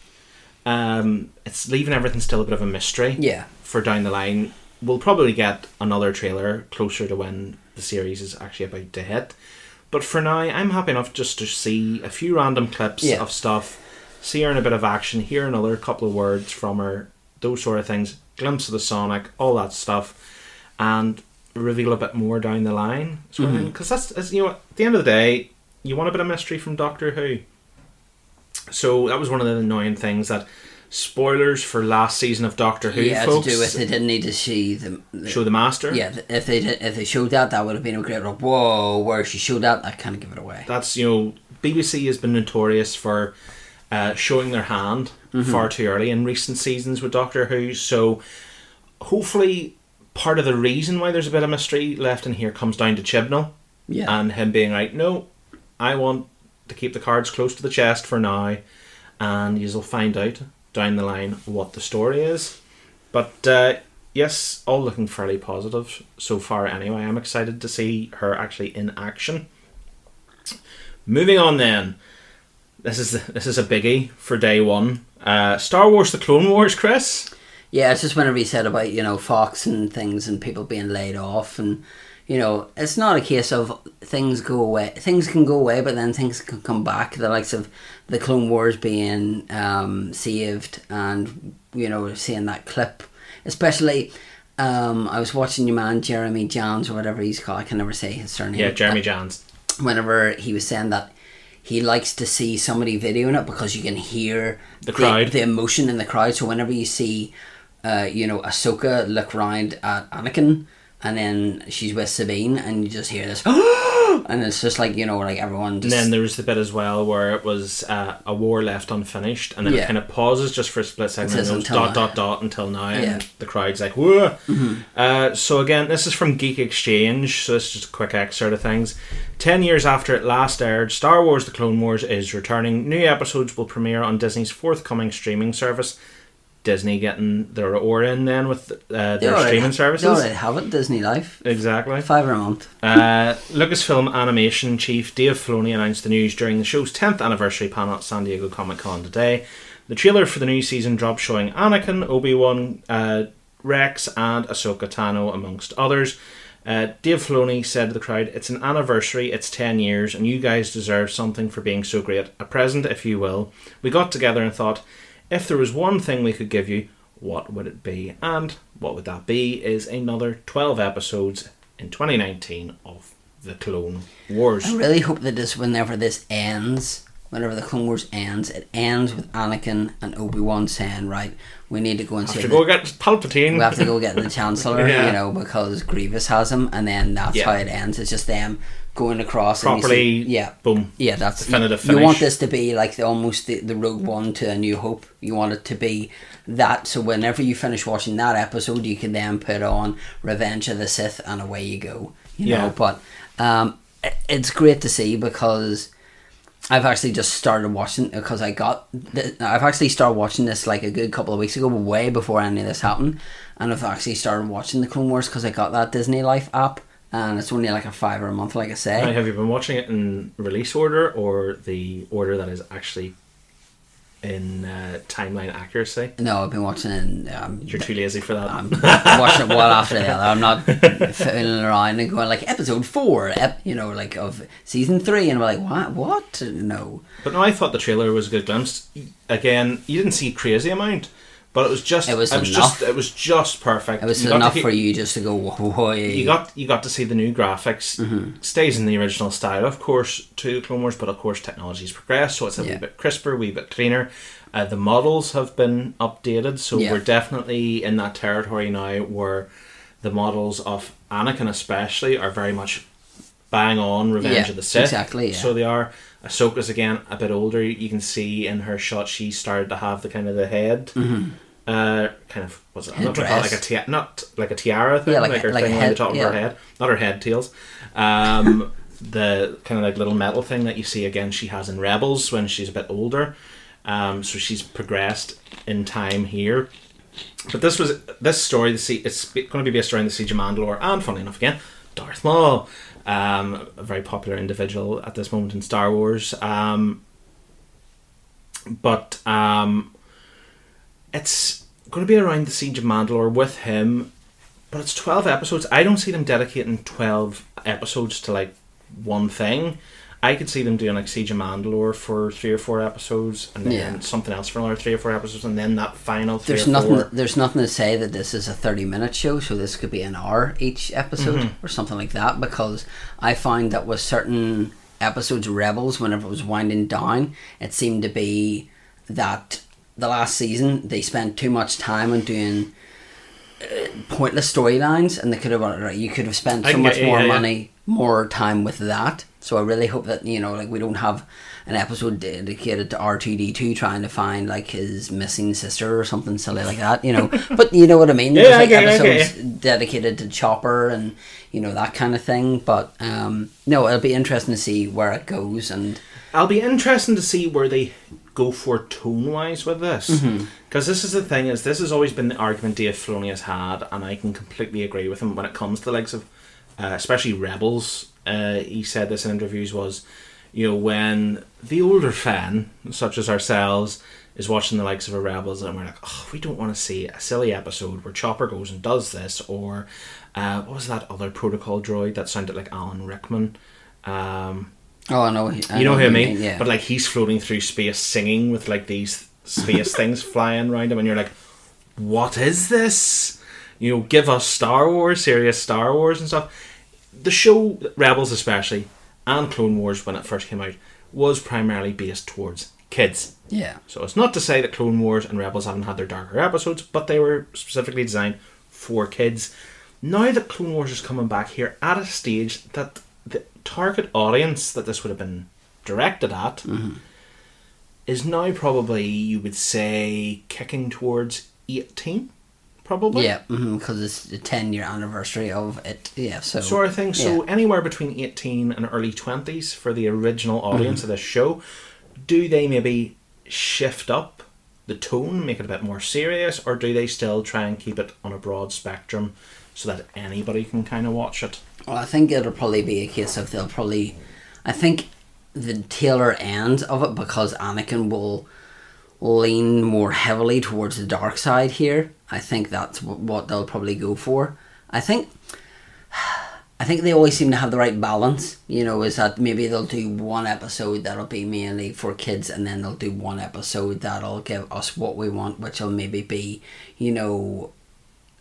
Um, it's leaving everything still a bit of a mystery yeah, for down the line. We'll probably get another trailer closer to when the series is actually about to hit. But for now, I'm happy enough just to see a few random clips Yeah. of stuff, see her in a bit of action, hear another couple of words from her, those sort of things, glimpse of the Sonic, all that stuff, and reveal a bit more down the line. Because that's, that's, you know, at the end of the day, you want a bit of mystery from Doctor Who. So that was one of the annoying things that spoilers for last season of Doctor Who, yeah. folks. To do with they didn't need to see the, the Show the master. yeah. If they did, if they showed that, that would have been a great. Like, whoa, where she showed that, I of give it away. That's you know BBC has been notorious for uh, showing their hand far too early in recent seasons with Doctor Who. So hopefully part of the reason why there's a bit of mystery left in here comes down to Chibnall Yeah, and him being like, no, I want to keep the cards close to the chest for now, and you'll find out down the line what the story is. But uh, yes, all looking fairly positive so far. Anyway, I'm excited to see her actually in action. Moving on, then. This is this is a biggie for day one. Uh, Star Wars: The Clone Wars, Chris. Yeah, it's just whenever he said about, you know, Fox and things and people being laid off and you know, it's not a case of things go away. Things can go away, but then things can come back. The likes of the Clone Wars being um, saved, and you know, seeing that clip, especially. Um, I was watching your man Jeremy Jahns or whatever he's called. I can never say his surname. Yeah, Jeremy Jahns. Whenever he was saying that he likes to see somebody videoing it because you can hear The crowd. the, emotion in the crowd. So whenever you see, uh, you know, Ahsoka look round at Anakin, and then she's with Sabine, and you just hear this, and it's just like you know, like everyone And then there was the bit as well where it was uh, a war left unfinished, and then it kind of pauses just for a split second, and goes dot dot dot until now, Yeah. Mm-hmm. and the crowd's like whoa. Uh, so again, this is from Geek Exchange, so it's just a quick excerpt of things. Ten years after it last aired, Star Wars: The Clone Wars is returning. New episodes will premiere on Disney's forthcoming streaming service. Disney getting their oar in then with uh, their streaming ha- services. They already have it. Disney Life, Exactly. five a month. Uh, Lucasfilm animation chief Dave Filoni announced the news during the show's 10th anniversary panel at San Diego Comic Con today. The trailer for the new season dropped showing Anakin, Obi Wan, uh, Rex, and Ahsoka Tano, amongst others. Uh, Dave Filoni said to the crowd, It's an anniversary, it's 10 years, and you guys deserve something for being so great. A present, if you will. We got together and thought, if there was one thing we could give you, what would it be? And what would that be is another 12 episodes in 2019 of The Clone Wars. I really hope that this, whenever this ends, whenever the Clone Wars ends, it ends with Anakin and Obi Wan saying, "Right, we need to go and Have to go get Palpatine. we have to go get the chancellor, Yeah. you know, because Grievous has him, and then that's Yeah. how it ends. It's just them going across and Properly, see- yeah, boom. yeah. That's Definitive you, you want this to be like the, almost the, the Rogue One to A New Hope. You want it to be that. So whenever you finish watching that episode, you can then put on Revenge of the Sith, and away you go. You Yeah. know, but um, it- it's great to see because. I've actually just started watching because I got. The, I've actually started watching this like a good couple of weeks ago, way before any of this happened, and I've actually started watching the Clone Wars because I got that Disney Life app, and it's only like a five or a month, like I say. Now, have you been watching it in release order or the order that is actually in uh, timeline accuracy. No, I've been watching it. Um, You're too lazy for that. I'm watching it one after the other. I'm not fooling around and going like episode four, ep, you know, like of season three, and we're like, what? What? No. But no, I thought the trailer was a good glimpse. Again, you didn't see crazy amount, but it was just It was just enough. it was just perfect. It was You enough for you just to go, whoa. You got you got to see the new graphics. Mm-hmm. Stays in the original style, of course, to Clone Wars, but of course technology's progressed, so it's a Yeah. wee bit crisper, wee bit cleaner. Uh, the models have been updated, so Yeah. we're definitely in that territory now where the models of Anakin, especially, are very much bang on Revenge Yeah, of the Sith. exactly. So they are. Ahsoka's again a bit older. You can see in her shot she started to have the kind of the head. Uh, kind of was it? Not gonna call it like a not like a tiara thing, Yeah, like like, her like thing on the top of yeah. her head, not her head tails. Um, the kind of like little metal thing that you see again she has in Rebels when she's a bit older. Um, so she's progressed in time here. But this was this story. The sea, it's going to be based around the siege of Mandalore, and funny enough, again, Darth Maul, um, a very popular individual at this moment in Star Wars. Um, but um, it's going to be around the siege of Mandalore with him. But it's twelve episodes. I don't see them dedicating twelve episodes to like one thing. I could see them doing like Siege of Mandalore for three or four episodes, and then Yeah. something else for another three or four episodes, and then that final three There's or nothing. four. There's nothing to say that this is a thirty-minute show, so this could be an hour each episode Mm-hmm. or something like that. Because I find that with certain episodes, Rebels, whenever it was winding down, it seemed to be that the last season they spent too much time on doing uh, pointless storylines, and they could have. You could have spent so much yeah, more yeah. money, more time with that. So I really hope that you know, like we don't have an episode dedicated to R two trying to find like his missing sister or something silly like that. You know, but you know what I mean. Yeah, There's I like get it, I get episodes dedicated to Chopper and you know that kind of thing. But um, no, it'll be interesting to see where it goes and. I'll be interesting to see where they go for tone wise with this, Mm-hmm. because this is the thing is this has always been the argument Dave Filoni has had, and I can completely agree with him when it comes to the likes of, uh, especially Rebels. Uh, he said this in interviews was, you know, when the older fan, such as ourselves, is watching the likes of a Rebels, and we're like, oh, we don't want to see a silly episode where Chopper goes and does this, or uh, what was that other protocol droid that sounded like Alan Rickman. Um, Oh, I know. I you know who I what mean? Yeah. But like he's floating through space singing with like these space things flying around him, and you're like, what is this? You know, give us Star Wars, serious Star Wars and stuff. The show, Rebels especially, and Clone Wars when it first came out, was primarily based towards kids. yeah. So it's not to say that Clone Wars and Rebels haven't had their darker episodes, but they were specifically designed for kids. Now that Clone Wars is coming back here at a stage that the target audience that this would have been directed at Mm-hmm. is now probably, you would say, kicking towards 18, probably. Yeah, because it's the ten year anniversary of it. Yeah, so Sort of thing. So yeah. anywhere between 18 and early 20s for the original Mm-hmm. audience of this show. Do they maybe shift up the tone, make it a bit more serious, or do they still try and keep it on a broad spectrum so that anybody can kind of watch it? Well, I think it'll probably be a case of they'll probably. I think the tailor end of it because Anakin will lean more heavily towards the dark side here. I think that's what they'll probably go for. I think. I think they always seem to have the right balance. You know, is that maybe they'll do one episode that'll be mainly for kids, and then they'll do one episode that'll give us what we want, which will maybe be, you know,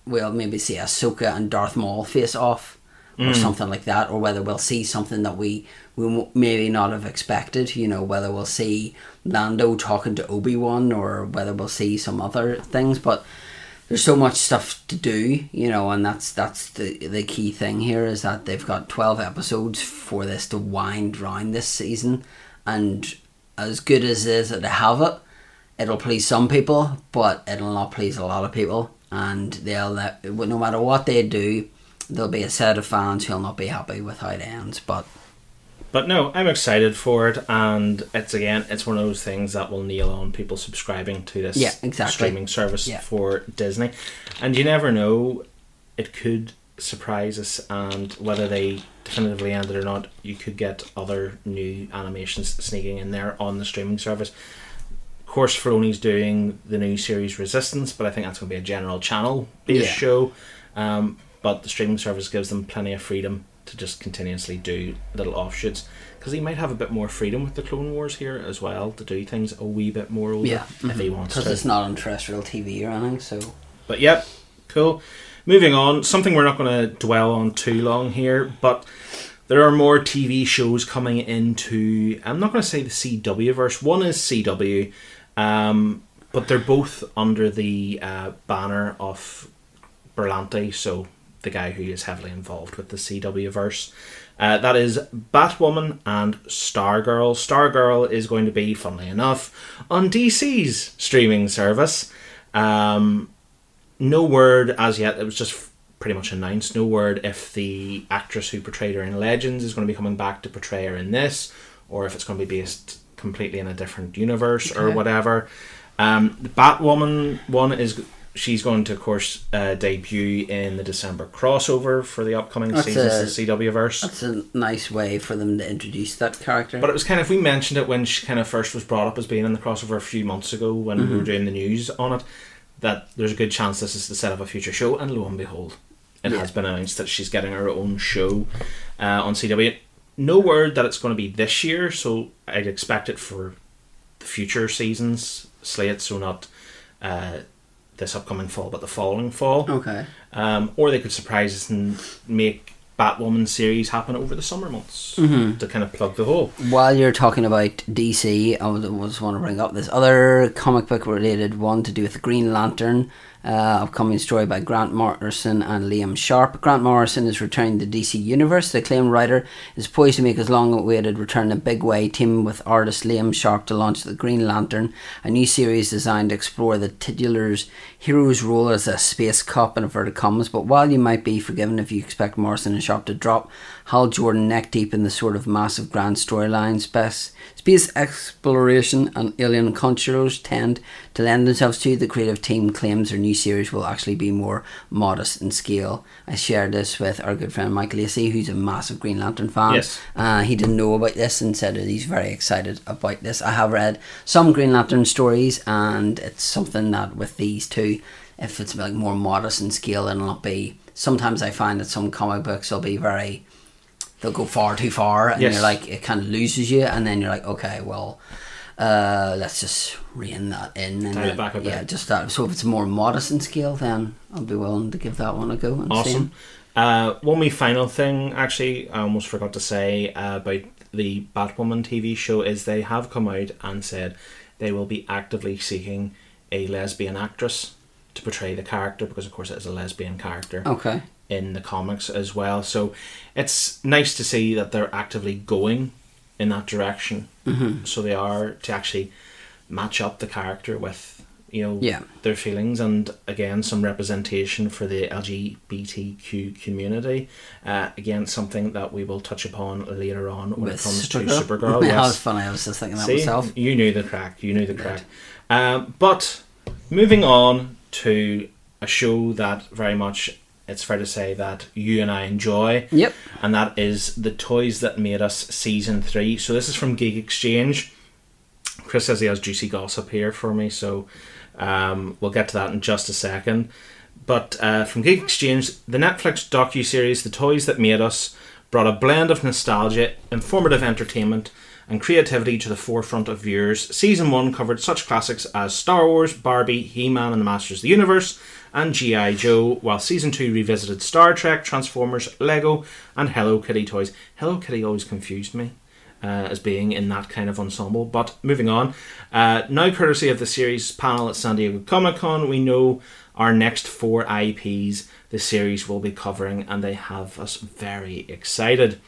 we'll maybe see Ahsoka and Darth Maul face off or mm. something like that, or whether we'll see something that we we maybe not have expected. You know, whether we'll see Lando talking to Obi Wan, or whether we'll see some other things. But there's so much stuff to do, you know, and that's that's the the key thing here is that they've got twelve episodes for this to wind round this season, and as good as it is that they have it, it'll please some people, but it'll not please a lot of people, and they'll no matter what they do, there'll be a set of fans who'll not be happy with how it ends. But But no, I'm excited for it, and it's again, it's one of those things that will nail on people subscribing to this Yeah, exactly. streaming service Yeah. for Disney. And you never know, it could surprise us, and whether they definitively end it or not, you could get other new animations sneaking in there on the streaming service. Of course, Filoni's doing the new series Resistance, but I think that's going to be a general channel based Yeah. show. Um, but the streaming service gives them plenty of freedom to just continuously do little offshoots because he might have a bit more freedom with the Clone Wars here as well to do things a wee bit more older Yeah, if he wants because it's not on terrestrial TV or anything. So But yep, cool. Moving on, something we're not going to dwell on too long here, but there are more TV shows coming into. I'm not going to say the CW verse. One is CW, um, but they're both under the uh, banner of Berlanti, so the guy who is heavily involved with the CW verse. Uh, that is Batwoman and Stargirl. Stargirl is going to be, funnily enough, on DC's streaming service. Um, no word as yet. It was just pretty much announced. No word if the actress who portrayed her in Legends is going to be coming back to portray her in this, or if it's going to be based completely in a different universe or whatever. Um, the Batwoman one is she's going to, of course, uh, debut in the December crossover for the upcoming That's seasons a- of the CW verse. that's a nice way for them to introduce that character. But it was kind of we mentioned it when she kind of first was brought up as being in the crossover a few months ago when we Mm-hmm. were doing the news on it. That there's a good chance this is the set of a future show, and lo and behold, it Yeah. has been announced that she's getting her own show uh, on CW. No word that it's going to be this year, so I'd expect it for the future seasons slate, so not uh, this upcoming fall, but the following fall. okay. Um, or they could surprise us and make Batwoman series happen over the summer months Mm-hmm. to kind of plug the hole. While you're talking about DC, I was want to bring up this other comic book related one to do with the Green Lantern, uh, upcoming story by Grant Morrison and Liam Sharp. Grant Morrison is returning to DC Universe. The acclaimed writer is poised to make his long-awaited return in a big way, teaming with artist Liam Sharp to launch the Green Lantern, a new series designed to explore the titular's hero's role as a space cop in inverted commas. But while you might be forgiven if you expect Morrison and Sharp to drop Hal Jordan neck deep in the sort of massive grand storylines, space, space exploration and alien cultures tend to lend themselves to. The creative team claims their new series will actually be more modest in scale. I shared this with our good friend Mike Lacey, who's a massive Green Lantern fan. Yes. Uh, he didn't know about this and said that he's very excited about this. I have read some Green Lantern stories, and it's something that with these two, if it's like more modest in scale, it'll not be. Sometimes I find that some comic books will be very. They'll go far too far, and Yes. you're like, it kind of loses you, and then you're like, okay, well, uh, let's just rein that in. And then- back a bit. Yeah, just that. So if it's more modest in scale, then I'll be willing to give that one a go. And see. Awesome. Uh, one wee final thing, actually, I almost forgot to say uh, about the Batwoman TV show is they have come out and said they will be actively seeking a lesbian actress to portray the character because, of course, it is a lesbian character Okay. in the comics as well. So it's nice to see that they're actively going in that direction. Mm-hmm. So they are to actually match up the character with you know Yeah. their feelings and again some representation for the LGBTQ community. Uh, again, something that we will touch upon later on when it comes Supergirl. to Supergirl. yeah, that was funny. I was just thinking that See, myself. you knew the crack. You knew the crack. Um, but moving on to a show that very much it's fair to say that you and I enjoy, Yep. and that is the Toys That Made Us season three. So this is from Geek Exchange. Chris says he has juicy gossip here for me, so um, we'll get to that in just a second. But uh, from Geek Exchange, the Netflix docu series "The Toys That Made Us" brought a blend of nostalgia, informative entertainment, and creativity to the forefront of viewers. Season one covered such classics as Star Wars, Barbie, He-Man and the Masters of the Universe, and G.I. Joe, while season two revisited Star Trek, Transformers, Lego, and Hello Kitty toys. Hello Kitty always confused me uh, as being in that kind of ensemble. But moving on, uh, now courtesy of the series panel at San Diego Comic Con, we know our next four IPs the series will be covering, and they have us very excited.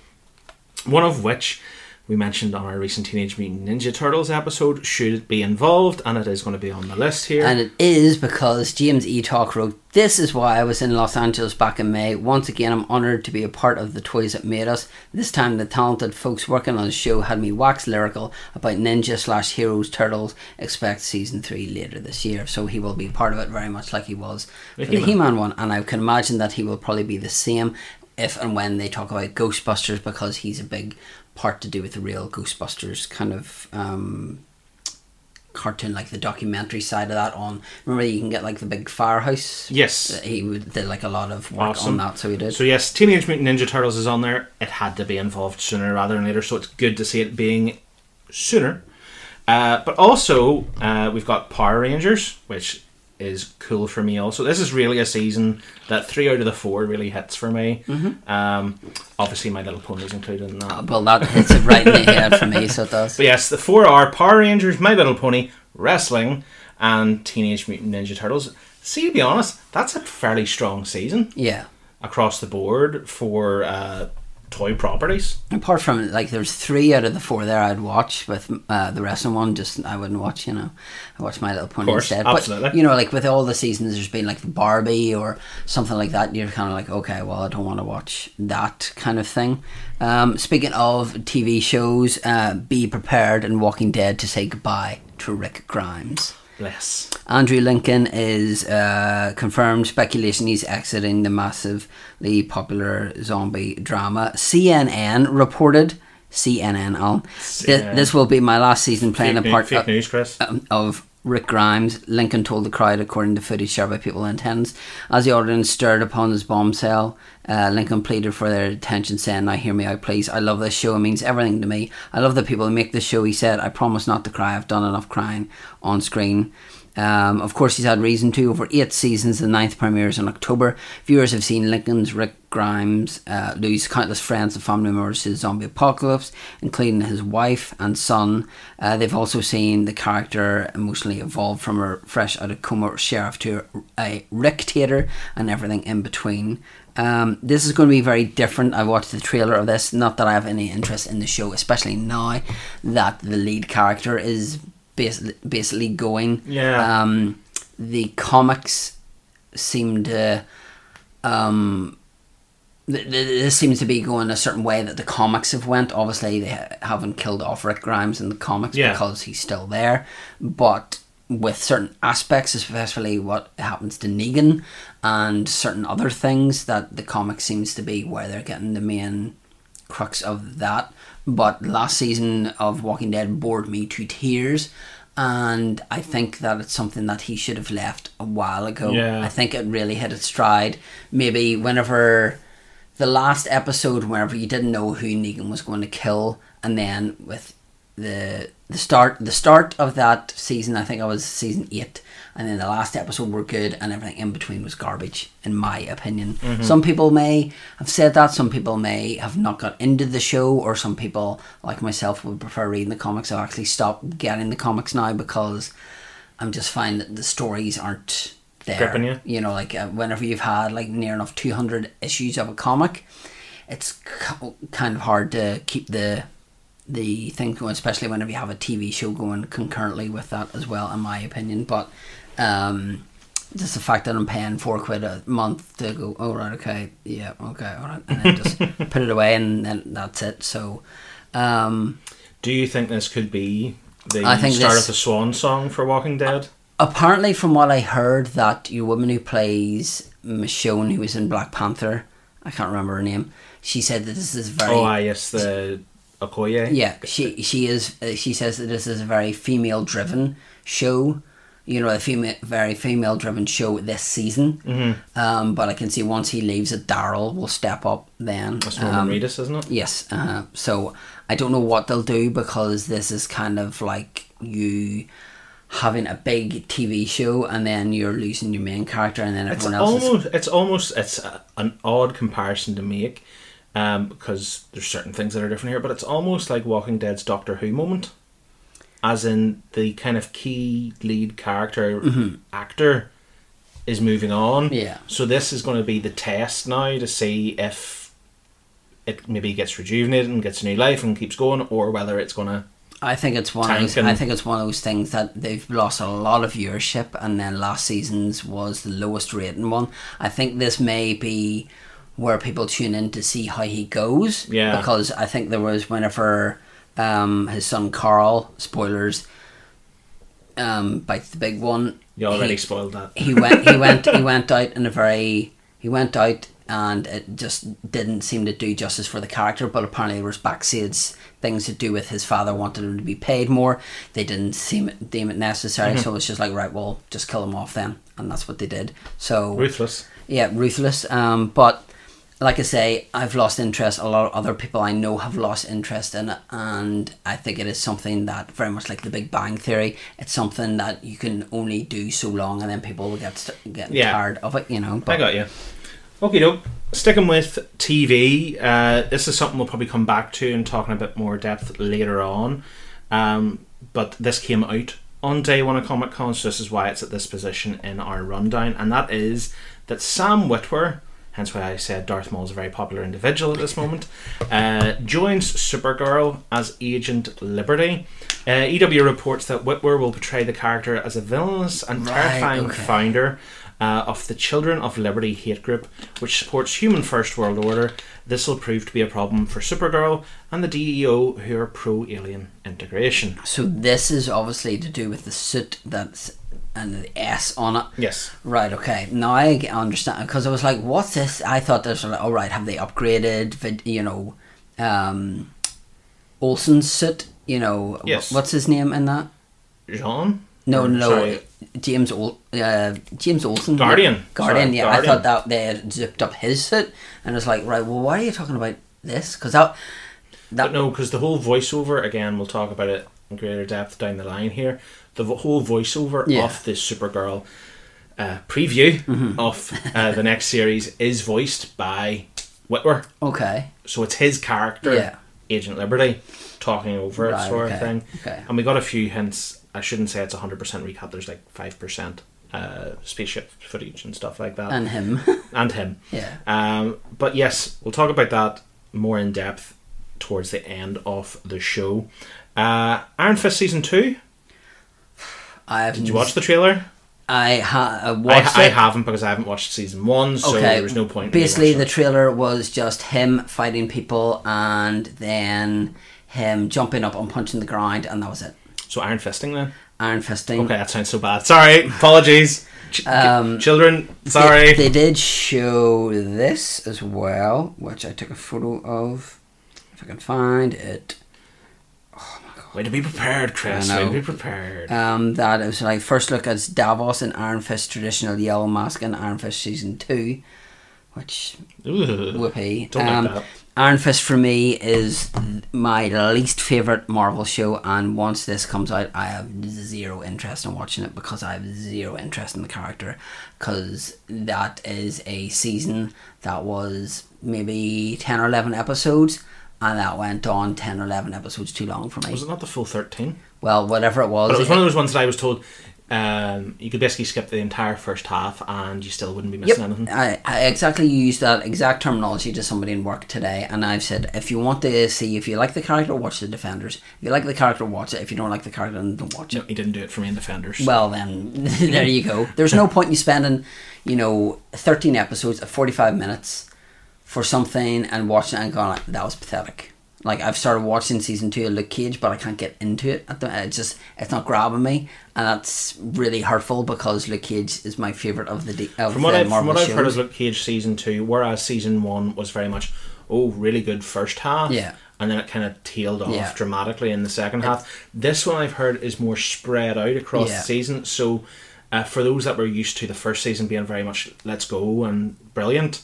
One of which we mentioned on our recent Teenage Mutant Ninja Turtles episode should be involved, and it is going to be on the list here. And it is because James E. Talk wrote, This is why I was in Los Angeles back in May. Once again, I'm honoured to be a part of the toys that made us. This time, the talented folks working on the show had me wax lyrical about Ninja slash Heroes Turtles. Expect season 3 later this year. So he will be part of it very much like he was The for the He-Man. He Man one. And I can imagine that he will probably be the same if and when they talk about Ghostbusters because he's a big part to do with the real Ghostbusters kind of. Um, cartoon, like the documentary side of that. On remember, you can get like the big firehouse. Yes. he did like a lot of work Awesome. on that, so he did. So yes, Teenage Mutant Ninja Turtles is on there. It had to be involved sooner rather than later, so it's good to see it being sooner. Uh, but also, uh, we've got Power Rangers, which is cool for me. Also, this is really a season that three out of the four really hits for me. Um, obviously, My Little Pony's included in that. Uh, well, that hits it right in the head for me, so it does. But yes, the four are Power Rangers, My Little Pony, Wrestling, and Teenage Mutant Ninja Turtles. See, to be honest, that's a fairly strong season Yeah. across the board for uh, toy properties. Apart from like, there's three out of the four there I'd watch, with uh, the rest of one just I wouldn't watch. You know, I watch My Little Pony course, instead. absolutely. But you know, like with all the seasons, there's been like Barbie or something like that. You're kind of like, okay, well, I don't want to watch that kind of thing. Um, speaking of TV shows, uh, be prepared and Walking Dead to say goodbye to Rick Grimes. Andrew Lincoln is uh, confirmed speculation he's exiting the massively popular zombie drama. CNN reported. CNN on. Th- this will be my last season playing Fake, the part fake news, Chris. um, of Rick Grimes. Lincoln told the crowd, according to footage shared by people in attendance, as the audience stirred upon his bombshell. Uh, Lincoln pleaded for their attention, saying, "Now hear me out, please. I love this show. It means everything to me. I love the people who make this show." He said, "I promise not to cry. I've done enough crying on screen." Um, of course, he's had reason to. Over eight seasons, the ninth premieres in October. Viewers have seen Lincoln's Rick Grimes uh, lose countless friends and family members to the zombie apocalypse, including his wife and son. Uh, they've also seen the character emotionally evolve from a fresh out of coma sheriff to a Rick-tator and everything in between. Um, this is going to be very different. I watched the trailer of this. Not that I have any interest in the show, especially now that the lead character is basically, basically going. Yeah. Um, the comics seem to. Um, th- th- this seems to be going a certain way that the comics have went. Obviously, they ha- haven't killed off Rick Grimes in the comics Yeah. because he's still there, but with certain aspects, especially what happens to Negan and certain other things, that the comic seems to be where they're getting the main crux of that. But last season of Walking Dead bored me to tears, and I think that it's something that he should have left a while ago. Yeah. I think it really hit its stride. Maybe whenever the last episode, whenever you didn't know who Negan was going to kill, and then with the the start the start of that season, I think I was season eight, and then the last episode were good, and everything in between was garbage, in my opinion. Some people may have said that, some people may have not got into the show, or some people like myself would prefer reading the comics. I've actually stopped getting the comics now because I'm just finding that the stories aren't there. Gripping you? know, like uh, whenever you've had like near enough 200 issues of a comic, it's k- kind of hard to keep the the thing going, especially whenever you have a TV show going concurrently with that as well, in my opinion. But um, just the fact that I'm paying four quid a month to go, oh right, okay, yeah, okay, all right, and then just put it away, and then that's it. So. Um, Do you think this could be the I think start this- of the swan song for Walking Dead? apparently from what I heard that your woman who plays Michonne who was in Black Panther I can't remember her name she said that this is very oh, ah, yes, the Okoye. yeah she she is uh, she says that this is a very female driven show you know a female very female driven show this season Mm-hmm. um, but I can see once he leaves that Daryl will step up then That's Norman Um, Reedus, isn't it? Yes. Uh, so I don't know what they'll do because this is kind of like you having a big TV show and then you're losing your main character and then It's everyone else is. almost, it's almost, it's a, an odd comparison to make, um, because there's certain things that are different here. But it's almost like Walking Dead's Doctor Who moment, as in the kind of key lead character actor is moving on. Mm-hmm. Yeah. So this is going to be the test now to see if it maybe gets rejuvenated and gets a new life and keeps going, or whether it's going to. I think it's one. Of those, and- I think it's one of those things that they've lost a lot of viewership, and then last season's was the lowest rating one. I think this may be where people tune in to see how he goes. Yeah. Because I think there was whenever um, his son Carl, spoilers, um, bites the big one. You already he- spoiled that. he went he went he went out in a very he went out and it just didn't seem to do justice for the character. But apparently, there was backstage things to do with his father wanted him to be paid more. They didn't seem deem it necessary, so it was just like right, well, just kill him off then, and that's what they did. So Ruthless. yeah, ruthless. Um, but like I say, I've lost interest. A lot of other people I know have lost interest in it, and I think it is something that very much like the Big Bang Theory. It's something that you can only do so long, and then people will get get Yeah. tired of it. You know. But, I got you. Okay, doke. Sticking with TV, uh, this is something we'll probably come back to and talk in a bit more depth later on. Um, but this came out on day one of Comic Con, so this is why it's at this position in our rundown, and that is that Sam Witwer, hence why I said Darth Maul is a very popular individual at this moment, uh, joins Supergirl as Agent Liberty. Uh, EW reports that Witwer will portray the character as a villainous and Right, terrifying okay. founder uh, of the Children of Liberty hate group, which supports human first world order. This will prove to be a problem for Supergirl and the DEO, who are pro alien integration. so this is obviously to do with the suit that's and the S on it. Yes. Right. Okay. Now I understand because I was like, "What's this?" I thought was like, "All right, have they upgraded?" vid- You know, um, Olsen's suit. You know, Yes. what's his name in that? Jean? No, no, sorry, James Ol- uh, James Olsen. Guardian. Guardian. Sorry, yeah, I thought that they had zipped up his suit, and it's like, right. Well, why are you talking about this? Because that that But no, because the whole voiceover, again, we'll talk about it in greater depth down the line here the whole voiceover yeah. of this Supergirl uh, preview mm-hmm. of uh, the next series is voiced by Witwer. Okay. So it's his character, yeah. Agent Liberty, talking over right, it, sort okay. of thing. Okay. And we got a few hints. I shouldn't say it's 100% recap. there's like 5% uh, spaceship footage and stuff like that. And him. and him. Yeah. Um, but yes, we'll talk about that more in depth towards the end of the show. Uh, Iron Fist Season 2 I've Did you watch the trailer? I, ha- uh, I watched. I, I, haven't because I haven't watched season one, so okay. there was no point. Basically, the trailer was just him fighting people and then him jumping up and punching the ground, and that was it. So iron fisting then. Iron fisting. Okay, that sounds so bad. Sorry, apologies. Ch- um, children, sorry. They, they, did show this as well, which I took a photo of. If I can find it. Way to be prepared, Chris. Way to be prepared. Um, that it was like first look at Davos in Iron Fist traditional yellow mask in Iron Fist season two, which Ooh, whoopee. Don't um, like that. Iron Fist for me is my least favorite Marvel show, and once this comes out, I have zero interest in watching it because I have zero interest in the character. Because that is a season that was maybe ten or eleven episodes, and that went on ten or eleven episodes too long for me. Was it not the full thirteen? Well, whatever it was, But it was it- one of those ones that I was told um, you could basically skip the entire first half and you still wouldn't be Yep, missing anything. I, I exactly used that exact terminology to somebody in work today, and I've said if you want to see if you like the character, watch the Defenders. If you like the character, watch it. If you don't like the character, then don't watch No, it. he didn't do it for me in Defenders. Well, then there you go. There's no point in you spending, you know, 13 episodes of 45 minutes for something and watching it and going, like, that was pathetic. Like I've started watching season two of Luke Cage, but I can't get into it. At the, it's just it's not grabbing me, and that's really hurtful because Luke Cage is my favorite of the of from what, the I, from Marvel what I've heard of Luke Cage season two, whereas season one was very much, oh, really good first half. Yeah. And then it kind of tailed off Yeah. dramatically in the second half. This one I've heard is more spread out across Yeah. the season. So uh, for those that were used to the first season being very much let's go and brilliant,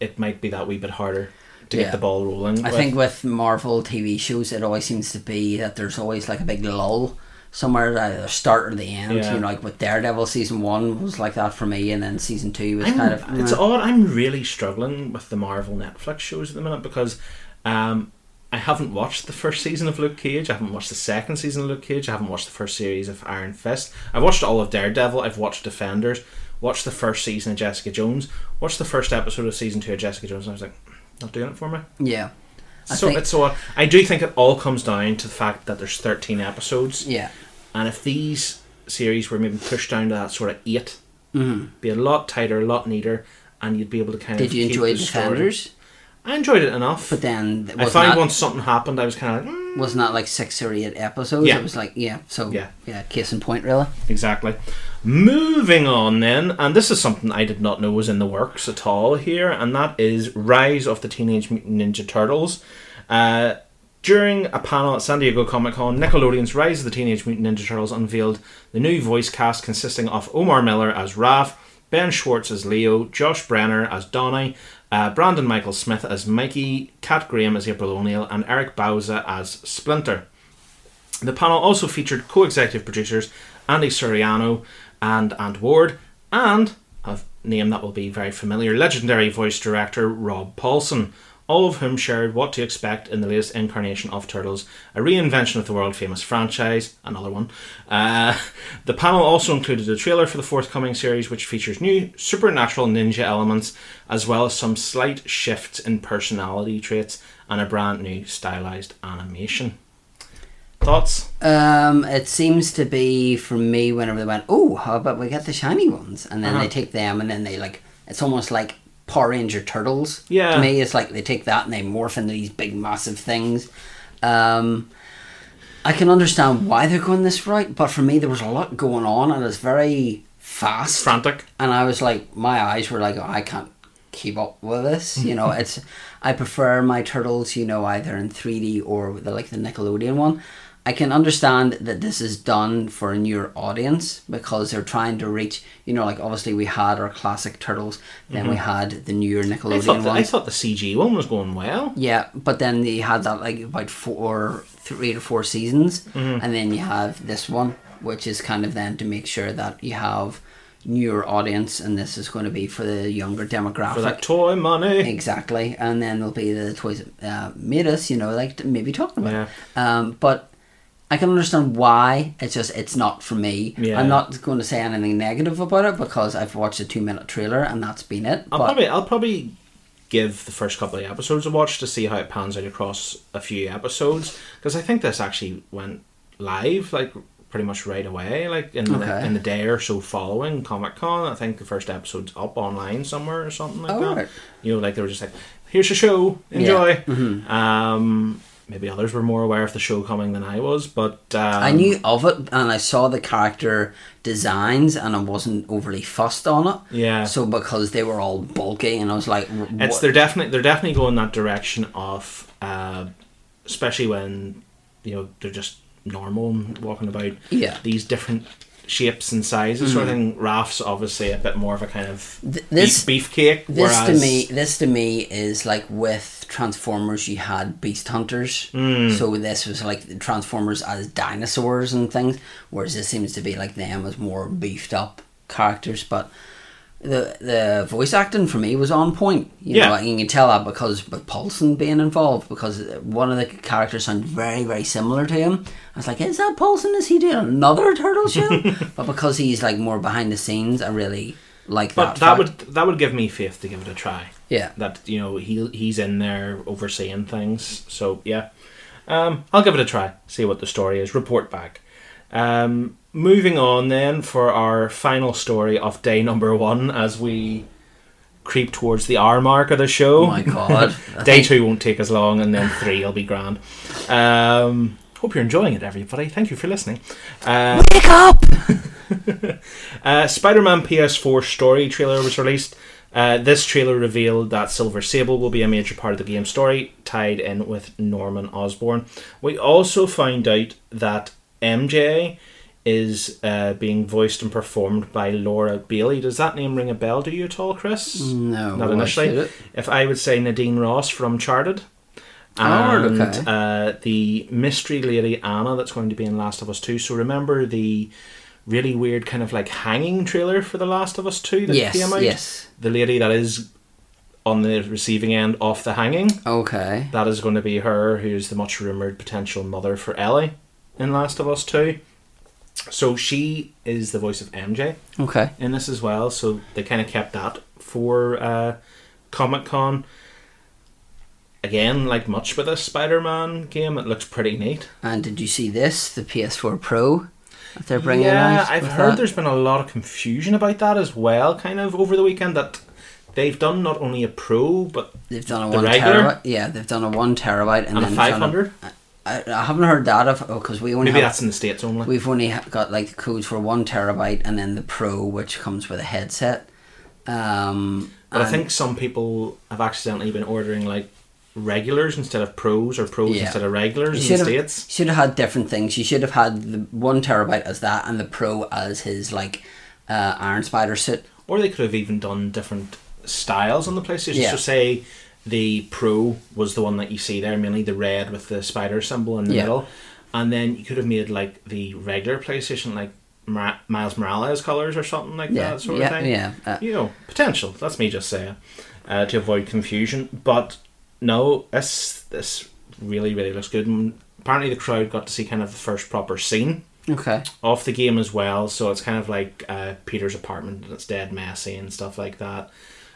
it might be that wee bit harder to Yeah. get the ball rolling. I with. think with Marvel TV shows, it always seems to be that there's always like a big lull somewhere at the start or the end. Yeah. You know, like with Daredevil season one was like that for me, and then season two was I'm, kind of. it's eh. odd. I'm really struggling with the Marvel Netflix shows at the minute because um, I haven't watched the first season of Luke Cage. I haven't watched the second season of Luke Cage. I haven't watched the first series of Iron Fist. I've watched all of Daredevil. I've watched Defenders. Watched the first season of Jessica Jones. Watched the first episode of season two of Jessica Jones. And I was like, not doing it for me. yeah. I so think- it's so. I do think it all comes down to the fact that there's 13 episodes. Yeah. And if these series were maybe pushed down to that sort of 8 Mhm. be a lot tighter, a lot neater, and you'd be able to kind Did of. you enjoy the story. I enjoyed it enough. But then I found once something happened, I was kind of like, mm, wasn't that like six or eight episodes? Yeah. It was like yeah. So Yeah. yeah. Case in point, really. exactly. Moving on then, and this is something I did not know was in the works at all here, and that is Rise of the Teenage Mutant Ninja Turtles. Uh, during a panel at San Diego Comic Con, Nickelodeon's Rise of the Teenage Mutant Ninja Turtles unveiled the new voice cast consisting of Omar Miller as Raph, Ben Schwartz as Leo, Josh Brener as Donnie, uh, Brandon Michael Smith as Mikey, Kat Graham as April O'Neil, and Eric Bauza as Splinter. The panel also featured co executive producers Andy Suriano and Ant Ward, and a name that will be very familiar, legendary voice director Rob Paulsen, all of whom shared what to expect in the latest incarnation of Turtles, a reinvention of the world famous franchise, another one. Uh, the panel also included a trailer for the forthcoming series, which features new supernatural ninja elements, as well as some slight shifts in personality traits and a brand new stylized animation. Thoughts? Um, it seems to be for me whenever they went, oh, how about we get the shiny ones, and then Uh-huh. they take them, and then they like it's almost like Power Ranger turtles. Yeah. To me, it's like they take that and they morph into these big, massive things. Um, I can understand why they're going this route, but for me, there was a lot going on, and it's very fast. Frantic? and I was like, my eyes were like, oh, I can't keep up with this. You know, it's I prefer my turtles, you know, either in three D or the like the Nickelodeon one. I can understand that this is done for a newer audience because they're trying to reach, you know, like obviously we had our classic turtles, then we had the newer I Nickelodeon thought, the, I thought the CG one was going well. Yeah, but then they had that like about four, three to four seasons, Mm-hmm. and then you have this one, which is kind of then to make sure that you have newer audience, and this is going to be for the younger demographic. For that toy money. Exactly, and then there'll be the toys that uh, made us, you know, like maybe talking about. Yeah. Um, but I can understand why. It's just it's not for me. Yeah. I'm not going to say anything negative about it because I've watched a two minute trailer and that's been it. I'll but probably I'll probably give the first couple of episodes a watch to see how it pans out across a few episodes because I think this actually went live like pretty much right away like in the, in the day or so following Comic Con I think the first episode's up online somewhere or something like Oh, that right. you know like they were just like here's your show enjoy Mm-hmm. um maybe others were more aware of the show coming than I was but um, I knew of it and I saw the character designs and I wasn't overly fussed on it. Yeah. So because they were all bulky and I was like, r- It's what- they're definitely they're definitely going that direction of, uh, especially when you know they're just normal and walking about. Yeah. These different shapes and sizes sort of thing. Raph's obviously a bit more of a kind of Th- this- beef, beefcake. This whereas, to me, this to me is like with Transformers, you had Beast Hunters. Hmm. So this was like Transformers as dinosaurs and things, whereas this seems to be like them as more beefed up characters. But the the voice acting for me was on point. You Yeah. know, you can tell that because with Paulsen being involved, because one of the characters sounded very very similar to him. I was like, is that Paulsen? Is he doing another Turtle show? but because he's like more behind the scenes, I really like But that. that fact. would that would give me faith to give it a try. yeah. That you know he he's in there overseeing things. So yeah, um, I'll give it a try. See what the story is. Report back. Um, moving on then for our final story of day number one as we creep towards the hour mark of the show. Oh my god. Day two won't take as long, and then three will be grand. Um, hope you're enjoying it, everybody. Thank you for listening. Uh, Wake up! uh, Spider-Man PS4 story trailer was released. Uh, this trailer revealed that Silver Sable will be a major part of the game story, tied in with Norman Osborn. We also find out that MJ is uh, being voiced and performed by Laura Bailey. Does that name ring a bell to you at all, Chris? No. Not initially. If I would say Nadine Ross from Uncharted. Oh, And okay. uh, the mystery lady Anna that's going to be in Last of Us 2. So remember the really weird kind of like hanging trailer for The Last of Us 2 that Yes, came out? yes. The lady that is on the receiving end of the hanging. Okay. That is going to be her, who's the much rumoured potential mother for Ellie in Last of Us 2. So she is the voice of MJ Okay. in this as well. So they kind of kept that for uh, Comic Con. Again, like much with a Spider-Man game, it looks pretty neat. And did you see this, the PS4 Pro that they're bringing yeah? I've heard that? there's been a lot of confusion about that as well. Kind of over the weekend that they've done not only a Pro but They've done a one regular? terabyte. Yeah, they've done a one terabyte and, and a then five hundred. I I, haven't heard that of because we only Maybe have, that's in the states only. we've only got like the codes for one terabyte and then the Pro, which comes with a headset. Um, But I think some people have accidentally been ordering like regulars instead of pros or pros Yeah. instead of regulars You in the have, states. should have had different things. You should have had the one terabyte as that, and the Pro as his like uh, Iron Spider suit. Or they could have even done different styles on the PlayStation. Yeah. So say the Pro was the one that you see there, mainly the red with the spider symbol in the Yeah. middle, and then you could have made like the regular PlayStation like Mar- Miles Morales colors or something like Yeah, that sort yeah, of thing. yeah. Uh, You know, potential. That's me just saying uh, to avoid confusion. But no, this this really really looks good. And apparently, the crowd got to see kind of the first proper scene okay. of the game as well. So it's kind of like uh, Peter's apartment and it's dead messy and stuff like that.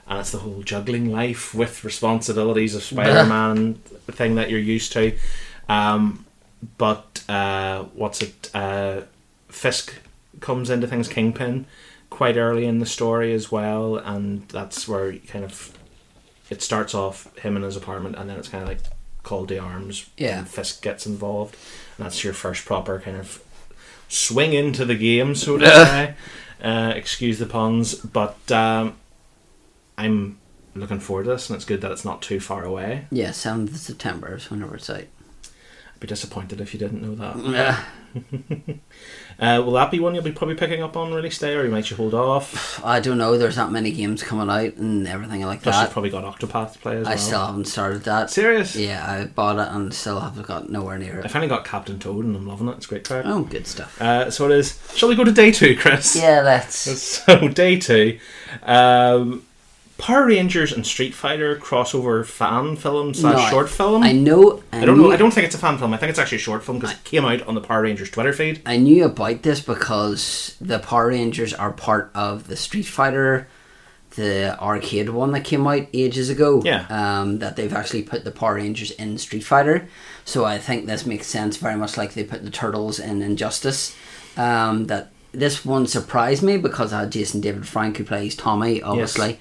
And it's the whole juggling life with responsibilities of Spider Man thing that you're used to. Um, but uh, what's it? Uh, Fisk comes into things, Kingpin, quite early in the story as well. And that's where you kind of. It starts off him in his apartment and then it's kind of like called to arms. Yeah. And Fisk gets involved. And that's your first proper kind of swing into the game, so to say. Uh, excuse the puns, but um, I'm looking forward to this, and it's good that it's not too far away. Yeah, seventh of September is whenever it's out. I'd be disappointed if you didn't know that. Yeah. Uh, will that be one you'll be probably picking up on release day, or you might you hold off? I don't know. There's that many games coming out and everything like that. Plus, you've probably got Octopath to play as I well. still haven't started that. Serious? Yeah, I bought it and still haven't got nowhere near it. I finally got Captain Toad, and I'm loving it. It's great crack. Oh, good stuff. Uh, so it is. Shall we go to day two, Chris? Yeah, let's. So day two, um, Power Rangers and Street Fighter crossover fan film slash No, short film. I know. I, I don't know. I don't think it's a fan film. I think it's actually a short film because it came out on the Power Rangers Twitter feed. I knew about this because the Power Rangers are part of the Street Fighter, the arcade one that came out ages ago. Yeah. Um, that they've actually put the Power Rangers in Street Fighter. So I think this makes sense very much like they put the Turtles in Injustice. Um, that this one surprised me because I had Jason David Frank who plays Tommy, obviously.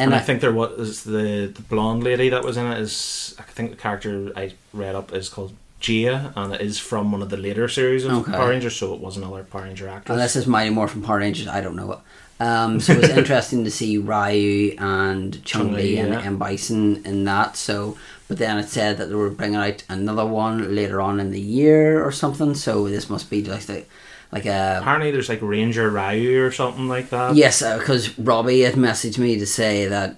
And, And, I think there was the the blonde lady that was in it is I think the character I read up is called Gia and it is from one of the later series of Okay. Power Rangers, so it was another Power Ranger actress. Unless it's Mighty Morphin Power Rangers, I don't know it. Um, so it was interesting to see Ryu and Chun-Li and yeah. M Bison in that. So, but then it said that they were bringing out another one later on in the year or something. So this must be like the, like a Apparently, there's like Ranger Ryu or something like that. yes, because Robbie had messaged me to say that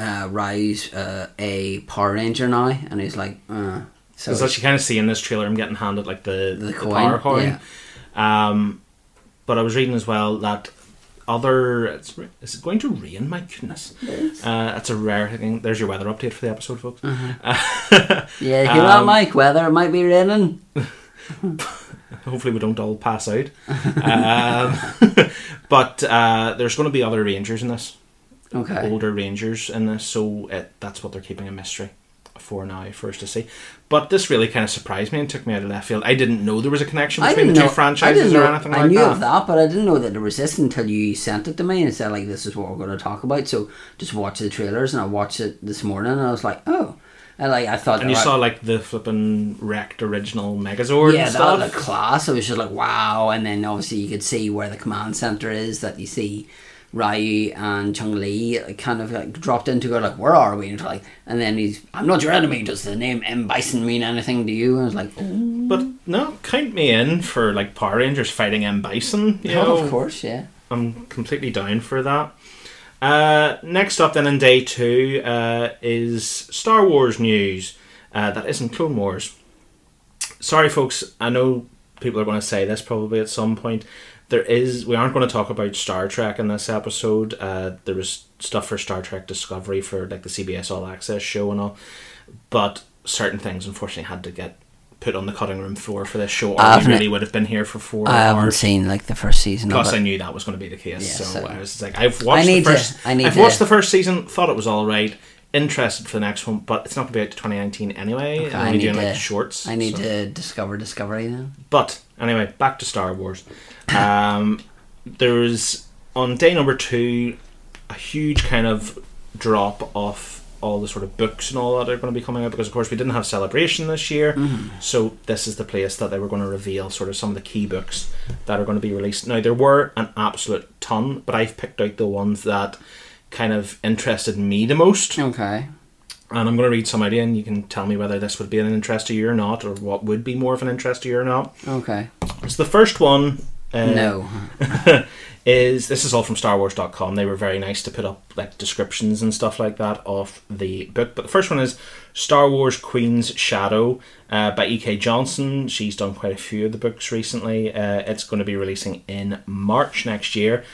uh, Ryu's uh, a Power Ranger now, and he's like, uh, so as you kind of see in this trailer, I'm getting handed like the, The the, coin, power coin. yeah. Um, but I was reading as well that other it's, is it going to rain? My goodness, uh, that's a rare thing. There's your weather update for the episode, folks. Uh-huh. yeah, you know that, Um, Mike. Weather it might be raining. Hopefully, we don't all pass out. um, but uh, there's going to be other rangers in this, Okay. older rangers in this, so it, that's what they're keeping a mystery for now for us to see. But this really kind of surprised me and took me out of left field. I didn't know there was a connection between the two know, I franchises didn't or know- anything I like knew that. of that, but I didn't know that there was this until you sent it to me and said like, "This is what we're going to talk about." So just watch the trailers, and I watched it this morning, and I was like, "Oh," and like I thought, And you right, saw like the flipping wrecked original Megazord yeah, that looked class. It was just like wow, and then obviously you could see where the command center is. That you see Ryu and Chun-Li kind of like dropped into go like, "Where are we?" And, like, and then he's, "I'm not your enemy." Does the name M Bison mean anything to you? And I was like, oh, But no, count me in for like Power Rangers fighting M Bison. You oh, know, of course, yeah. I'm completely down for that. Uh, next up, then in day two, uh, is Star Wars news. Uh, that isn't Clone Wars. Sorry, folks. I know people are going to say this probably at some point. There is. We aren't going to talk about Star Trek in this episode. Uh, there was stuff for Star Trek Discovery for like the CBS All Access show and all, but certain things unfortunately had to get put on the cutting room floor for this show, or I we really would have been here for four I haven't hours. seen like the first season Plus, I knew that was going to be the case, Yeah, so, so- I was like, I've watched the to- first. I need I've to- watched the first season, thought it was all right. Interested for the next one, but it's not going to be out to 2019 anyway. Okay, I'm I need doing to- like shorts. I need so- to discover Discovery then. But anyway, back to Star Wars. Um, there's on day number two a huge kind of drop off all the sort of books and all that are going to be coming out because of course we didn't have celebration this year so this is the place that they were going to reveal sort of some of the key books that are going to be released now there were an absolute ton but i've picked out the ones that kind of interested me the most Okay. and i'm going to read some out and you can tell me whether this would be an interest to you or not or what would be more of an interest to you or not Okay. so the first one uh, no. is this is all from StarWars.com. They were very nice to put up like descriptions and stuff like that of the book. But the first one is Star Wars Queen's Shadow uh, by E.K. Johnston. She's done quite a few of the books recently. Uh, it's going to be releasing in March next year.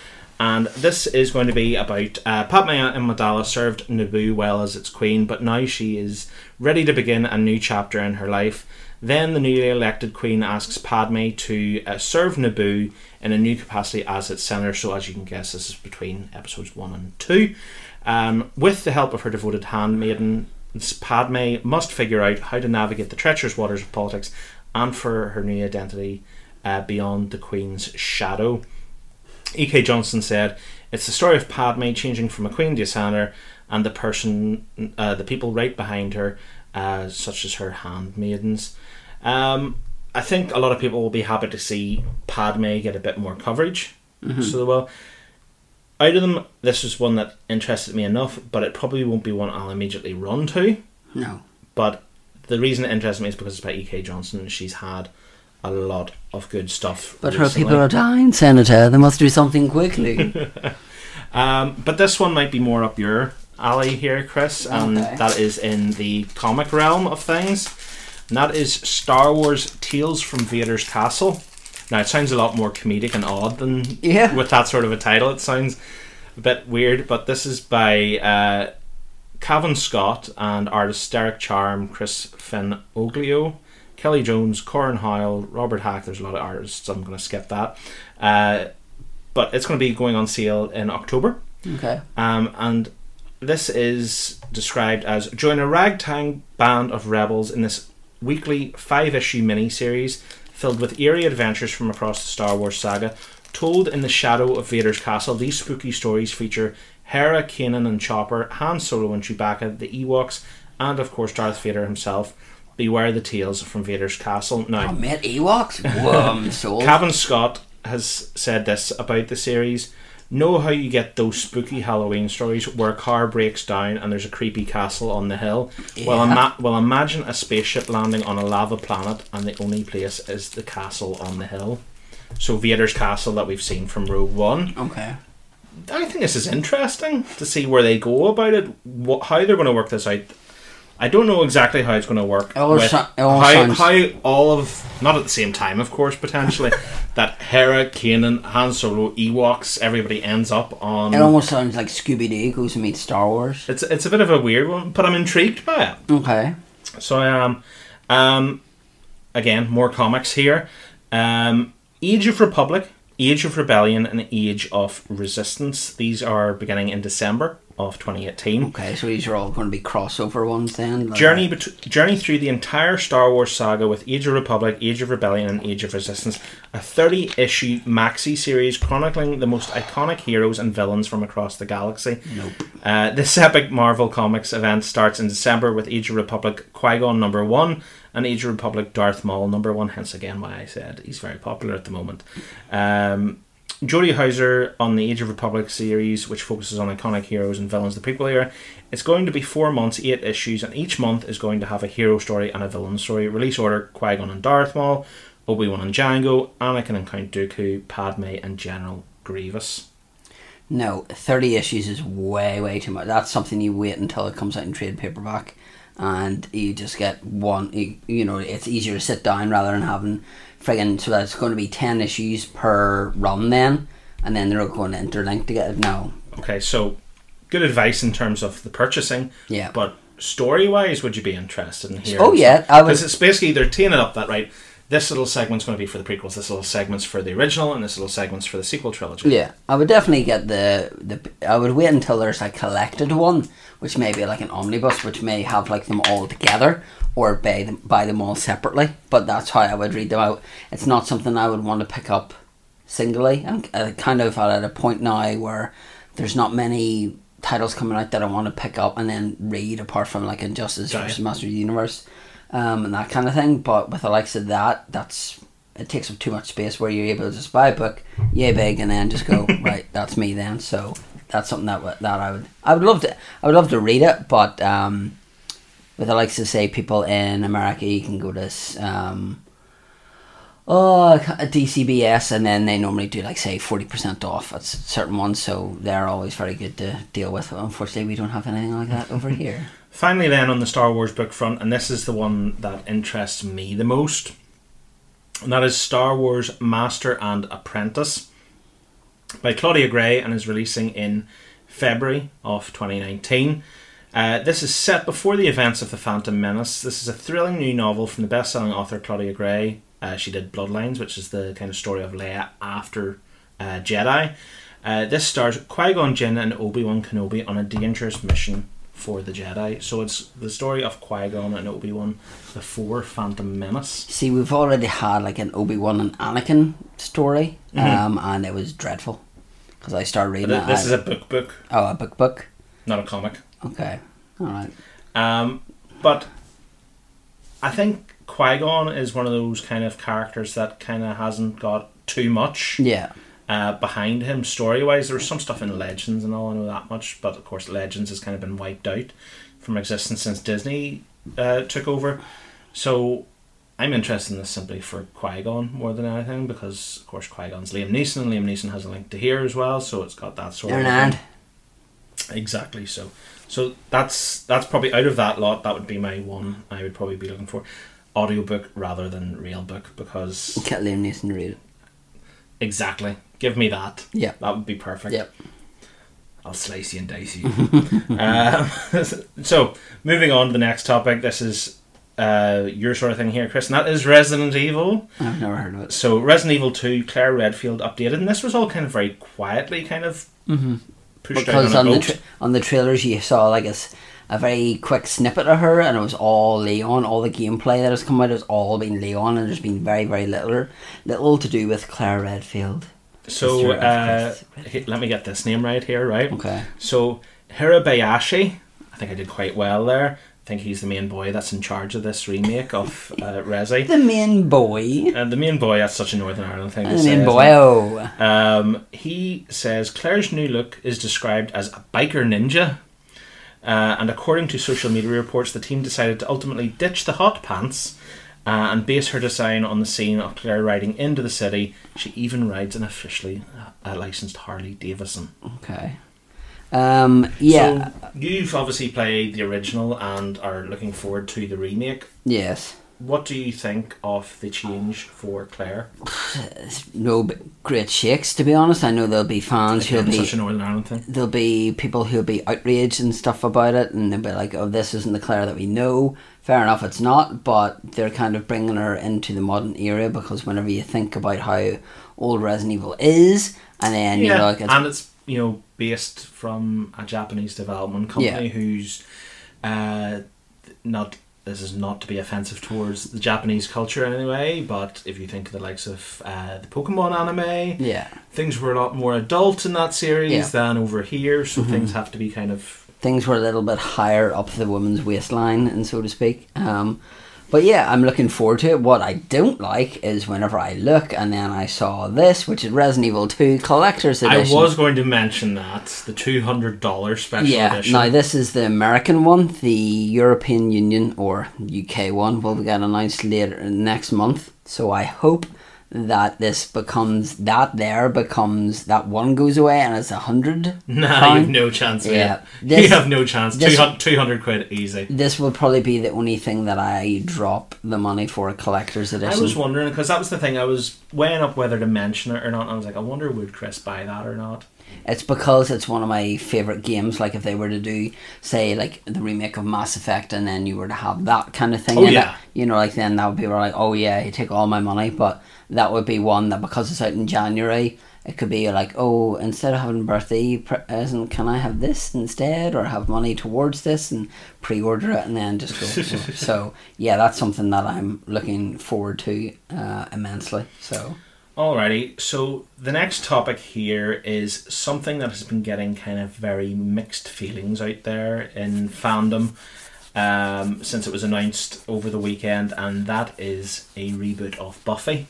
And this is going to be about uh, Padme Amidala served Naboo well as its queen, but now she is ready to begin a new chapter in her life. Then the newly elected queen asks Padme to uh, serve Naboo in a new capacity as its senator. So, as you can guess, this is between episodes one and two. Um, with the help of her devoted handmaiden, Padme must figure out how to navigate the treacherous waters of politics and for her new identity uh, beyond the queen's shadow. E.K. Johnston said, "It's the story of Padme changing from a queen to a senator, and the person, uh, the people right behind her, uh, such as her handmaidens." Um, I think a lot of people will be happy to see Padme get a bit more coverage. So they will. Out of them, this was one that interested me enough, but it probably won't be one I'll immediately run to. No. But the reason it interests me is because it's by E.K. Johnston. and She's had a lot of good stuff. But her people are dying, Senator. They must do something quickly. Um, but this one might be more up your alley here, Chris, and Okay. that is in the comic realm of things. And that is Star Wars Tales from Vader's Castle. Now, it sounds a lot more comedic and odd than Yeah. with that sort of a title. It sounds a bit weird, but this is by uh, Cavan Scott and artists Derek Charm, Chris Finn Oglio, Kelly Jones, Corin Howell, Robert Hack. There's a lot of artists. I'm going to skip that. Uh, but it's going to be going on sale in October. okay. Um, and this is described as join a ragtag band of rebels in this weekly five issue mini series filled with eerie adventures from across the Star Wars saga. Told in the shadow of Vader's castle, these spooky stories feature Hera, Kanan, and Chopper, Han Solo and Chewbacca, the Ewoks, and of course Darth Vader himself. Beware the tales from Vader's castle. Now, Oh, mate, Ewoks? Whoa. Cavan Scott has said this about the series. Know how you get those spooky Halloween stories where a car breaks down and there's a creepy castle on the hill? Well, ima- well, imagine a spaceship landing on a lava planet and the only place is the castle on the hill. So Vader's castle that we've seen from Rogue One. Okay. I think this is interesting to see where they go about it, what, how they're going to work this out. I don't know exactly how it's going to work. It with it how, how all of not at the same time, of course, potentially that Hera, Kanan, Han Solo, Ewoks, everybody ends up on. It almost sounds like Scooby Doo goes to meet Star Wars. it's it's a bit of a weird one, but I'm intrigued by it. Okay. So I am. Um, again, more comics here. Um, Age of Republic, Age of Rebellion, and Age of Resistance. These are beginning in December of 2018. Okay, so these are all going to be crossover ones then? like- Journey bet- journey through the entire Star Wars saga with Age of Republic, Age of Rebellion, and Age of Resistance, a 30 issue maxi series chronicling the most iconic heroes and villains from across the galaxy. Nope. Uh, this epic Marvel Comics event starts in December with Age of Republic Qui Gon number one and Age of Republic Darth Maul number one. Hence again why I said he's very popular at the moment. Um, Jody Houser on the Age of Republic series, which focuses on iconic heroes and villains of the prequel era. It's going to be four months, eight issues, and each month is going to have a hero story and a villain story. Release order: Qui Gon and Darth Maul, Obi Wan and Jango, Anakin and Count Dooku, Padme and General Grievous. No, 30 issues is way, way too much. That's something you wait until it comes out in trade paperback and you just get one, you know, it's easier to sit down rather than having friggin' so that's going to be 10 issues per run then and then they're going to interlink together. No. Okay, so good advice in terms of the purchasing. Yeah. But story wise, would you be interested in hearing? Oh, yeah, Because it's basically they're teeing it up that right. This little segment's going to be for the prequels. This little segment's for the original, and this little segment's for the sequel trilogy. Yeah, I would definitely get the the. I would wait until there's a collected one, which may be like an omnibus, which may have like them all together, or buy them buy them all separately. But that's how I would read them out. It's not something I would want to pick up singly. I'm uh, kind of at a point now where there's not many titles coming out that I want to pick up and then read, apart from like Injustice Right. versus Master of the Universe, um, and that kind of thing. But with the likes of that, that's it takes up too much space where you're able to just buy a book, yay big, and then just go right. That's me then. So that's something that that I would I would love to I would love to read it, but um, with the likes of say people in America, you can go to um, oh a DCBS, and then they normally do like say forty percent off at certain ones, so they're always very good to deal with. Unfortunately, we don't have anything like that over here. Finally, then on the Star Wars book front, and this is the one that interests me the most, and that is Star Wars Master and Apprentice by Claudia Gray and is releasing in February of 2019. Uh, this is set before the events of The Phantom Menace. This is a thrilling new novel from the best selling author Claudia Gray. Uh, she did Bloodlines, which is the kind of story of Leia after uh, Jedi. Uh, this stars Qui Gon Jinn and Obi Wan Kenobi on a dangerous mission for the Jedi. So it's the story of Qui Gon and Obi Wan before Phantom Menace. See, we've already had like an Obi Wan and Anakin story, um, and it was dreadful because I started reading But this I- is a book book, oh a book book. not a comic. Okay, all right. Um, but I think Qui Gon is one of those kind of characters that kind of hasn't got too much Yeah, uh, behind him story wise. There was some stuff in Legends and all, I know that much, but of course, Legends has kind of been wiped out from existence since Disney uh, took over. So I'm interested in this simply for Qui Gon more than anything because, of course, Qui Gon's Liam Neeson, and Liam Neeson has a link to here as well, so it's got that sort they're of. and. Exactly. So, so that's that's probably out of that lot. That would be my one. I would probably be looking for audiobook rather than real book because Get Liam Neeson to read it. exactly. Give me that. Yeah. That would be perfect. Yep. I'll slice you and dice you. um, so, moving on to the next topic. This is uh, your sort of thing here, Chris, and that is Resident Evil. I've never heard of it. So, Resident Evil 2, Claire Redfield updated, and this was all kind of very quietly kind of Mm-hmm. Pushed Because on on the tra- on the trailers you saw like a, a very quick snippet of her, and it was all Leon. All the gameplay that has come out has all been Leon, and there's been very very little little to do with Claire Redfield. so, uh, Redfield. let me get this name right here, right? Okay. So Hirabayashi, I think I did quite well there. Think he's the main boy that's in charge of this remake of uh, Resi. The main boy. And the main boy, that's such a Northern Ireland thing The main boy. Oh. Um, he says Claire's new look is described as a biker ninja. Uh, and according to social media reports, the team decided to ultimately ditch the hot pants uh, and base her design on the scene of Claire riding into the city. She even rides an officially uh, licensed Harley Davidson. Okay. Um. Yeah. So you've obviously played the original and are looking forward to the remake. yes. What do you think of the change for Claire? No great shakes, to be honest. I know there'll be fans who'll be such a Northern Ireland thing. there'll be people who'll be outraged and stuff about it, and they'll be like, "Oh, this isn't the Claire that we know." Fair enough, it's not, but they're kind of bringing her into the modern era because whenever you think about how old Resident Evil is, and then yeah, you're like, it's, and it's you know based from a Japanese development company Yeah. who's uh, not. This is not to be offensive towards the Japanese culture anyway, but if you think of the likes of uh, the Pokemon anime, yeah, things were a lot more adult in that series Yeah. Mm-hmm. than over here, so things have to be kind of things were a little bit higher up the woman's waistline, and so to speak. Um, but yeah, I'm looking forward to it. What I don't like is whenever I look and then I saw this, which is Resident Evil 2 Collector's Edition. I was going to mention that the two hundred dollar special Yeah, edition. now this is the American one. The European Union or UK one will get announced later next month. So I hope that this becomes that there becomes that one goes away and it's a hundred. Nah, pound. you've no chance. Yeah, Yeah, this- you have no chance. this- 200, 200 quid easy. This will probably be the only thing that I drop the money for a collector's edition. I was wondering because that was the thing. I was weighing up whether to mention it or not. And I was like, I wonder would Chris buy that or not. It's because it's one of my favorite games. Like if they were to do, say, like the remake of Mass Effect, and then you were to have that kind of thing. Oh, yeah. It, you know, like then that would be like, oh yeah, you take all my money. But that would be one that because it's out in January, it could be like, oh, instead of having a birthday present, can I have this instead, or have money towards this and pre-order it and then just go. so yeah, that's something that I'm looking forward to uh, immensely. So Alrighty, so the next topic here is something that has been getting kind of very mixed feelings out there in fandom um, since it was announced over the weekend, and that is a reboot of Buffy.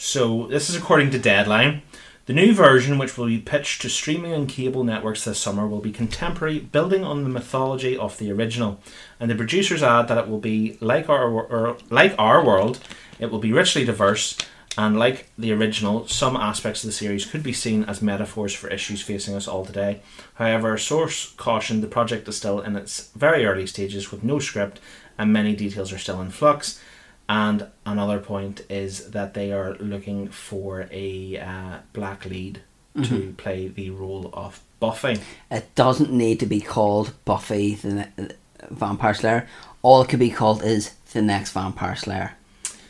So, this is according to Deadline. The new version, which will be pitched to streaming and cable networks this summer, will be contemporary, building on the mythology of the original. And the producers add that it will be like our or, like our world. It will be richly diverse, and like the original, some aspects of the series could be seen as metaphors for issues facing us all today. However, source cautioned the project is still in its very early stages with no script, and many details are still in flux. And another point is that they are looking for a uh, black lead to play the role of Buffy. It doesn't need to be called Buffy the ne- Vampire Slayer. All it could be called is the next Vampire Slayer.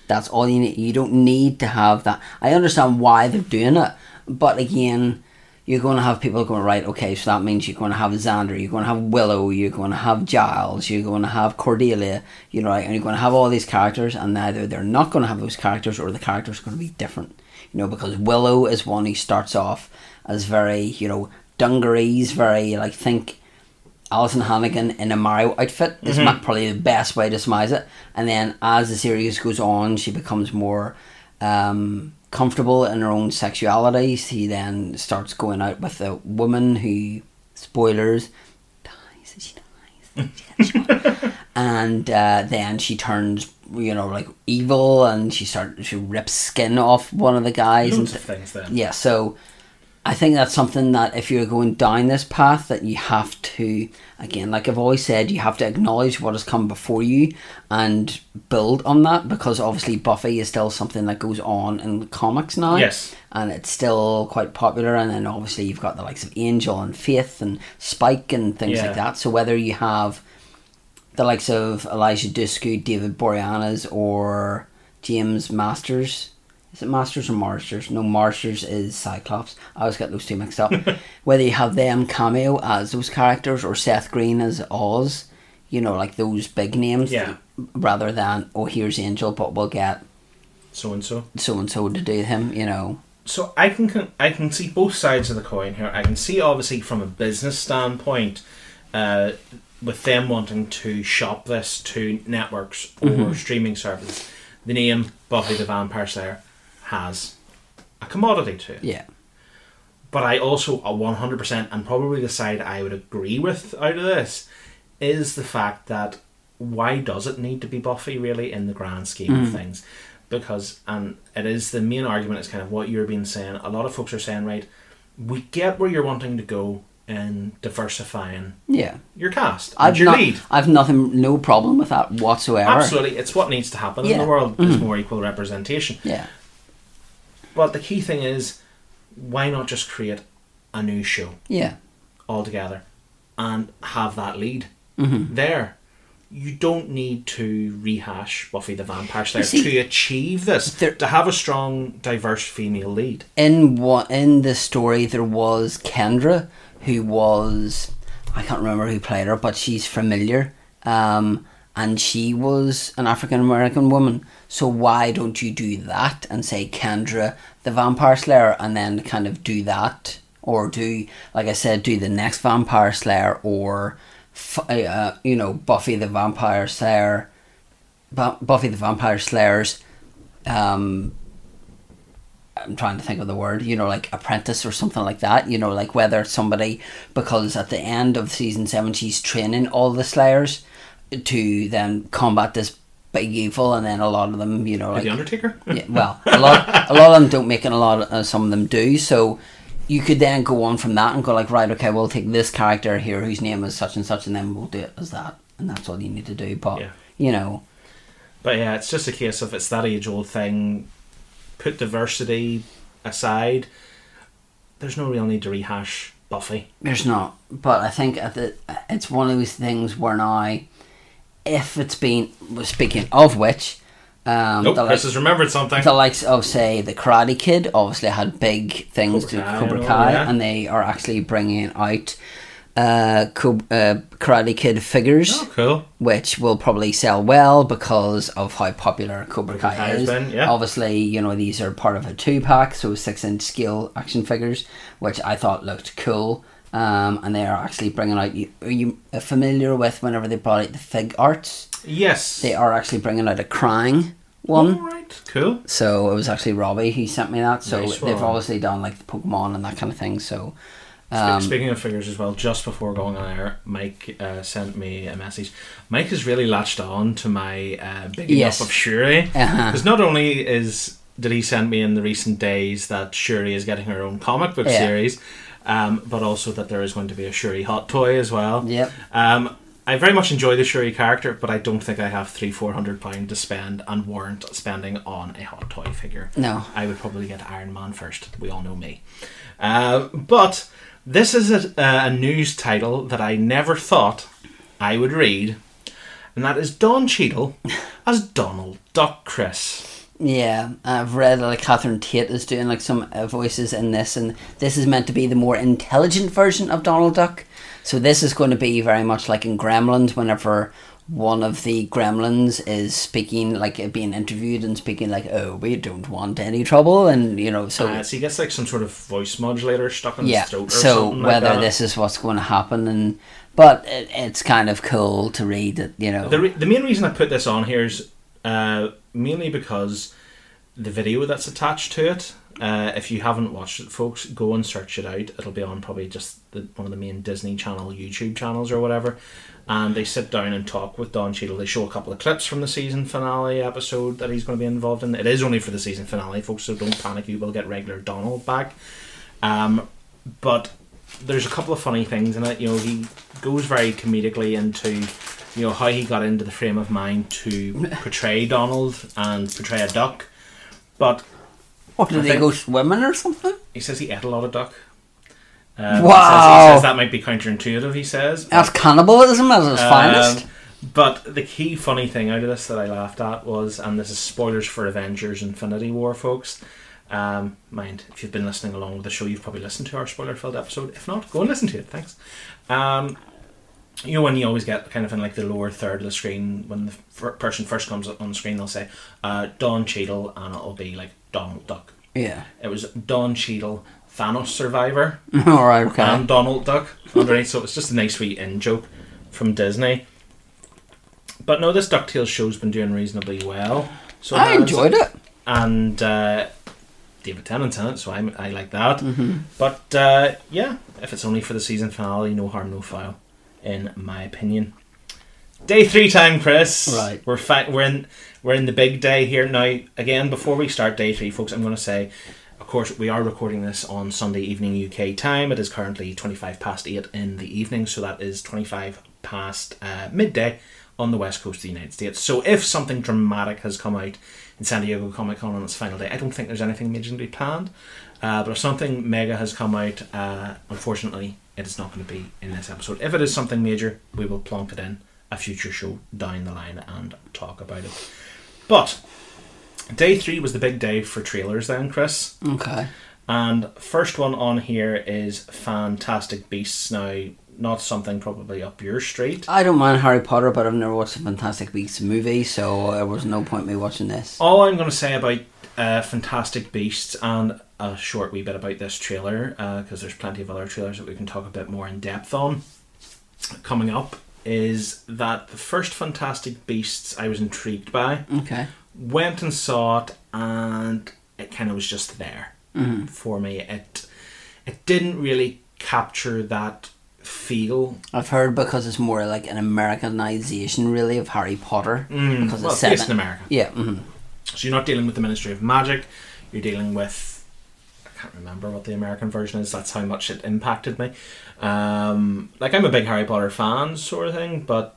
That's all you need. You don't need to have that. I understand why they're doing it, but again, you're going to have people going right. Okay, so that means you're going to have Xander, you're going to have Willow, you're going to have Giles, you're going to have Cordelia. You know, right, and you're going to have all these characters, and either they're not going to have those characters, or the characters are going to be different. You know, because Willow is one who starts off as very, you know, dungarees, very like think Alyson Hannigan in a Mario outfit is ma- probably the best way to surmise it. And then as the series goes on, she becomes more um, comfortable in her own sexuality. She then starts going out with a woman who, spoilers, dies. She dies. She dies. and uh, then she turns, you know, like evil, and she starts she rips skin off one of the guys. Loads and of things then. yeah, so I think that's something that if you're going down this path, that you have to, again, like I've always said, you have to acknowledge what has come before you and build on that because obviously Buffy is still something that goes on in the comics now. Yes. And it's still quite popular, and then obviously you've got the likes of Angel and Faith and Spike and things Yeah. like that. So whether you have the likes of Eliza Dushku, David Boreanaz, or James Masters. Is it Masters or Marsters? No, Marsters is Cyclops. I always get those two mixed up. Whether you have them cameo as those characters or Seth Green as Oz, you know, like those big names, Yeah. rather than, oh, here's Angel, but we'll get So and so. so and so to do him, you know. so I can con- I can see both sides of the coin here. I can see obviously from a business standpoint, uh, with them wanting to shop this to networks or streaming services, the name Buffy the Vampire Slayer has a commodity to it. Yeah. But I also a one hundred percent, and probably the side I would agree with out of this, is the fact that why does it need to be Buffy really in the grand scheme of mm. things? Because and it is the main argument is kind of what you're being saying. A lot of folks are saying, right, we get where you're wanting to go in diversifying Yeah. your cast and I've your not, lead. I've nothing, no problem with that whatsoever. Absolutely, it's what needs to happen in the world. Is mm. more equal representation. Yeah. But the key thing is, why not just create a new show? Yeah. altogether and have that lead Mm-hmm. there. You don't need to rehash Buffy the Vampire Slayer to achieve this. there- to have a strong, diverse female lead. in what in the story there was Kendra who was I can't remember who played her but she's familiar um, and she was an African American woman so why don't you do that and say Kendra the vampire slayer and then kind of do that? Or do like I said do the next vampire slayer or uh, you know Buffy the vampire slayer Buffy the vampire slayers um I'm trying to think of the word, you know, like apprentice or something like that, you know, like whether somebody, because at the end of season seven, she's training all the Slayers to then combat this big evil, and then a lot of them, you know, Like the Undertaker. yeah, well, a lot, a lot of them don't make it, a lot, of, uh, some of them do, so you could then go on from that and go like, right, okay, we'll take this character here whose name is such and such, and then we'll do it as that, and that's all you need to do, but, Yeah. you know, But yeah, it's just a case of it's that age old thing. Put diversity aside. There's no real need to rehash Buffy. There's not, but I think at the, it's one of those things where now, if it's been speaking of which, um, Nope, the, Chris likes, has remembered something. the likes of say the Karate Kid obviously had big things Cobra to Cobra Kai, yeah. and they are actually bringing out uh, Co- uh, Karate Kid figures, Oh, cool. which will probably sell well because of how popular Cobra Cobra Kai Kai is. been, yeah. Obviously, you know these are part of a two pack, so six inch scale action figures, which I thought looked cool. Um, and they are actually bringing out. You, are you familiar with whenever they brought out the Figuarts? Yes. They are actually bringing out a crying one. All right. Cool. So it was actually Robbie who sent me that. So Nice they've obviously done like the Pokemon and that kind of thing. So um, Speaking of figures as well, just before going on air, Mike uh, sent me a message. Mike has really latched on to my uh, big Yes. enough of Shuri Uh-huh. because not only is did he send me in the recent days that Shuri is getting her own comic book Yeah. series, um, but also that there is going to be a Shuri hot toy as well. Yep. Um, I very much enjoy the Shuri character, but I don't think I have three four hundred pound to spend and warrant spending on a hot toy figure. No. I would probably get Iron Man first. We all know me. Uh, but this is a, a news title that I never thought I would read, and that is Don Cheadle as Donald Duck Chris. Yeah, I've read like Catherine Tate is doing like some uh, voices in this, and this is meant to be the more intelligent version of Donald Duck. So this is going to be very much like in Gremlins, whenever one of the Gremlins is speaking, like uh, being interviewed and speaking like, "Oh, we don't want any trouble," and you know, so Uh, so he gets like some sort of voice modulator stuck in yeah. his throat or So something like whether that. this is what's going to happen, and but it, it's kind of cool to read it, you know. The, re- the main reason I put this on here is uh, mainly because the video that's attached to it. Uh, if you haven't watched it, folks, go and search it out. It'll be on probably just the, one of the main Disney Channel YouTube channels or whatever. And they sit down and talk with Don Cheadle. They show a couple of clips from the season finale episode that he's going to be involved in. It is only for the season finale, folks, so don't panic. You will get regular Donald back. Um, but there's a couple of funny things in it. You know, he goes very comedically into you know how he got into the frame of mind to portray Donald and portray a duck. But what did I they go swimming or something? he says he ate a lot of duck. Um, Wow. He says, he says that might be counterintuitive. He says. That's cannibalism at its Um, finest. But the key funny thing out of this that I laughed at was, and this is spoilers for Avengers Infinity War, folks. Um, mind, if you've been listening along with the show, you've probably listened to our spoiler filled episode. If not, go and listen to it. Thanks. Um, you know, when you always get kind of in like the lower third of the screen, when the fir- person first comes up on the screen, they'll say uh, Don Cheadle, and it'll be like Donald Duck. Yeah. It was Don Cheadle, Thanos Survivor, All right. Okay. and Donald Duck underneath. So it's just a nice wee in joke from Disney. But no, this Ducktales show's been doing reasonably well. So I enjoyed it. and uh, David Tennant's in it, so I, I like that. Mm-hmm. But uh, yeah, if it's only for the season finale, no harm, no foul, in my opinion. Day three time, Chris. Right. We're we're in we're in the big day here now. Again, before we start day three, folks, I'm going to say, of course, we are recording this on Sunday evening UK time. It is currently 25 past eight in the evening, so that is 25 past uh, midday on the west coast of the United States. So if something dramatic has come out in San Diego Comic Con on its final day, I don't think there's anything majorly planned. Uh, but if something mega has come out, uh, unfortunately, it is not going to be in this episode. If it is something major, we will plonk it in a future show down the line and talk about it. But day three was the big day for trailers, then, Chris. Okay. And first one on here is Fantastic Beasts. Now, not something probably up your street. I don't mind Harry Potter, but I've never watched the Fantastic Beasts movie, so uh, there was no point me watching this. All I'm going to say about uh, Fantastic Beasts and a short wee bit about this trailer, because there's plenty of other trailers that we can talk a bit more in depth on coming up, is that the first Fantastic Beasts I was intrigued by. Okay. Went and saw it, and it kind of was just there Mm-hmm. for me. It it didn't really capture that feel. I've heard because it's more like an Americanization, really, of Harry Potter. Mm, because well, it's set in America. Yeah. hmm So you're not dealing with the Ministry of Magic. You're dealing with I can't remember what the American version is. That's how much it impacted me. Um, like I'm a big Harry Potter fan, sort of thing, but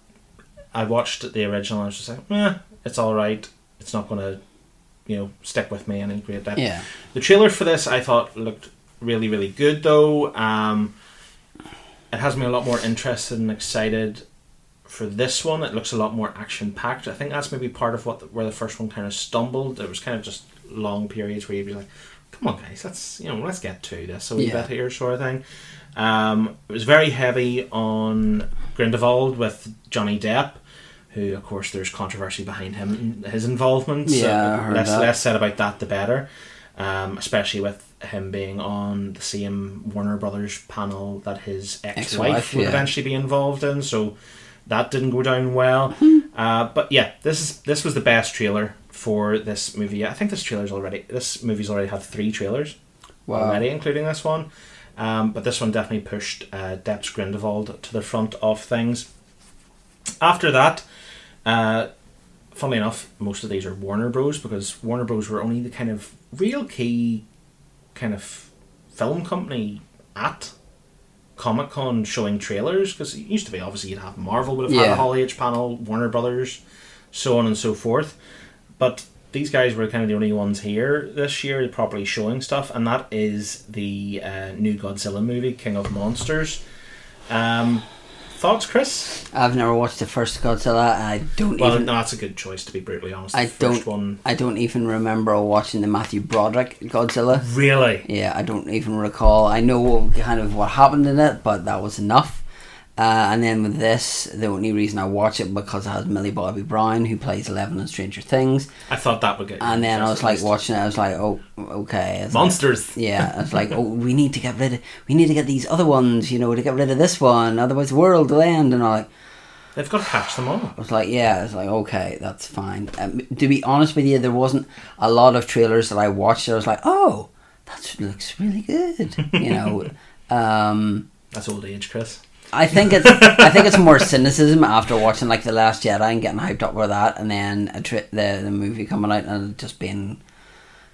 I watched the original. and I was just like, eh, it's all right. It's not going to, you know, stick with me any great depth. Yeah. The trailer for this I thought looked really, really good though. Um, it has me a lot more interested and excited for this one. It looks a lot more action packed. I think that's maybe part of what the, where the first one kind of stumbled. It was kind of just long periods where you'd be like, "Come on, guys, let's you know let's get to this a wee Yeah. bit here," sort of thing. Um, it was very heavy on Grindelwald with Johnny Depp, who, of course, there's controversy behind him, his involvement. so Yeah, I heard less, that. less said about that, the better. Um, especially with him being on the same Warner Brothers panel that his ex-wife, Ex-wife, would yeah. eventually be involved in. So that didn't go down well. Hmm. Uh, but yeah, this is this was the best trailer for this movie. I think this trailer's already this movie's already had three trailers Wow. already, including this one. Um, but this one definitely pushed uh, Depp's Grindelwald to the front of things. After that, uh, funnily enough, most of these are Warner Bros. because Warner Bros. were only the kind of real key kind of film company at Comic Con showing trailers because it used to be obviously you'd have Marvel would have had a Hall H panel, Warner Brothers, so on and so forth. But these guys were kind of the only ones here this year properly showing stuff, and that is the uh, new Godzilla movie, King of Monsters. Um, thoughts, Chris? I've never watched the first Godzilla. I don't even Well, even. no, that's a good choice to be brutally honest. I don't. one, I don't even remember watching the Matthew Broderick Godzilla. really. Yeah, I don't even recall. I know kind of what happened in it, but that was enough. Uh, and then with this, the only reason I watch it because it has Millie Bobby Brown who plays Eleven in Stranger Things. I thought that would get. And then I was like watching it. I was like, oh, okay. It's like- monsters. yeah, I was like, oh, we need to get rid of, we need to get these other ones, you know, to get rid of this one, otherwise the world will end. And I like, They've got to catch them all. I was like, yeah, it's like okay, that's fine. Um, to be honest with you, there wasn't a lot of trailers that I watched. That I was like, oh, that looks really good, you know. um, That's old age, Chris. I think it's I think it's more cynicism after watching like the Last Jedi and getting hyped up with that, and then a tri- the the movie coming out and just being,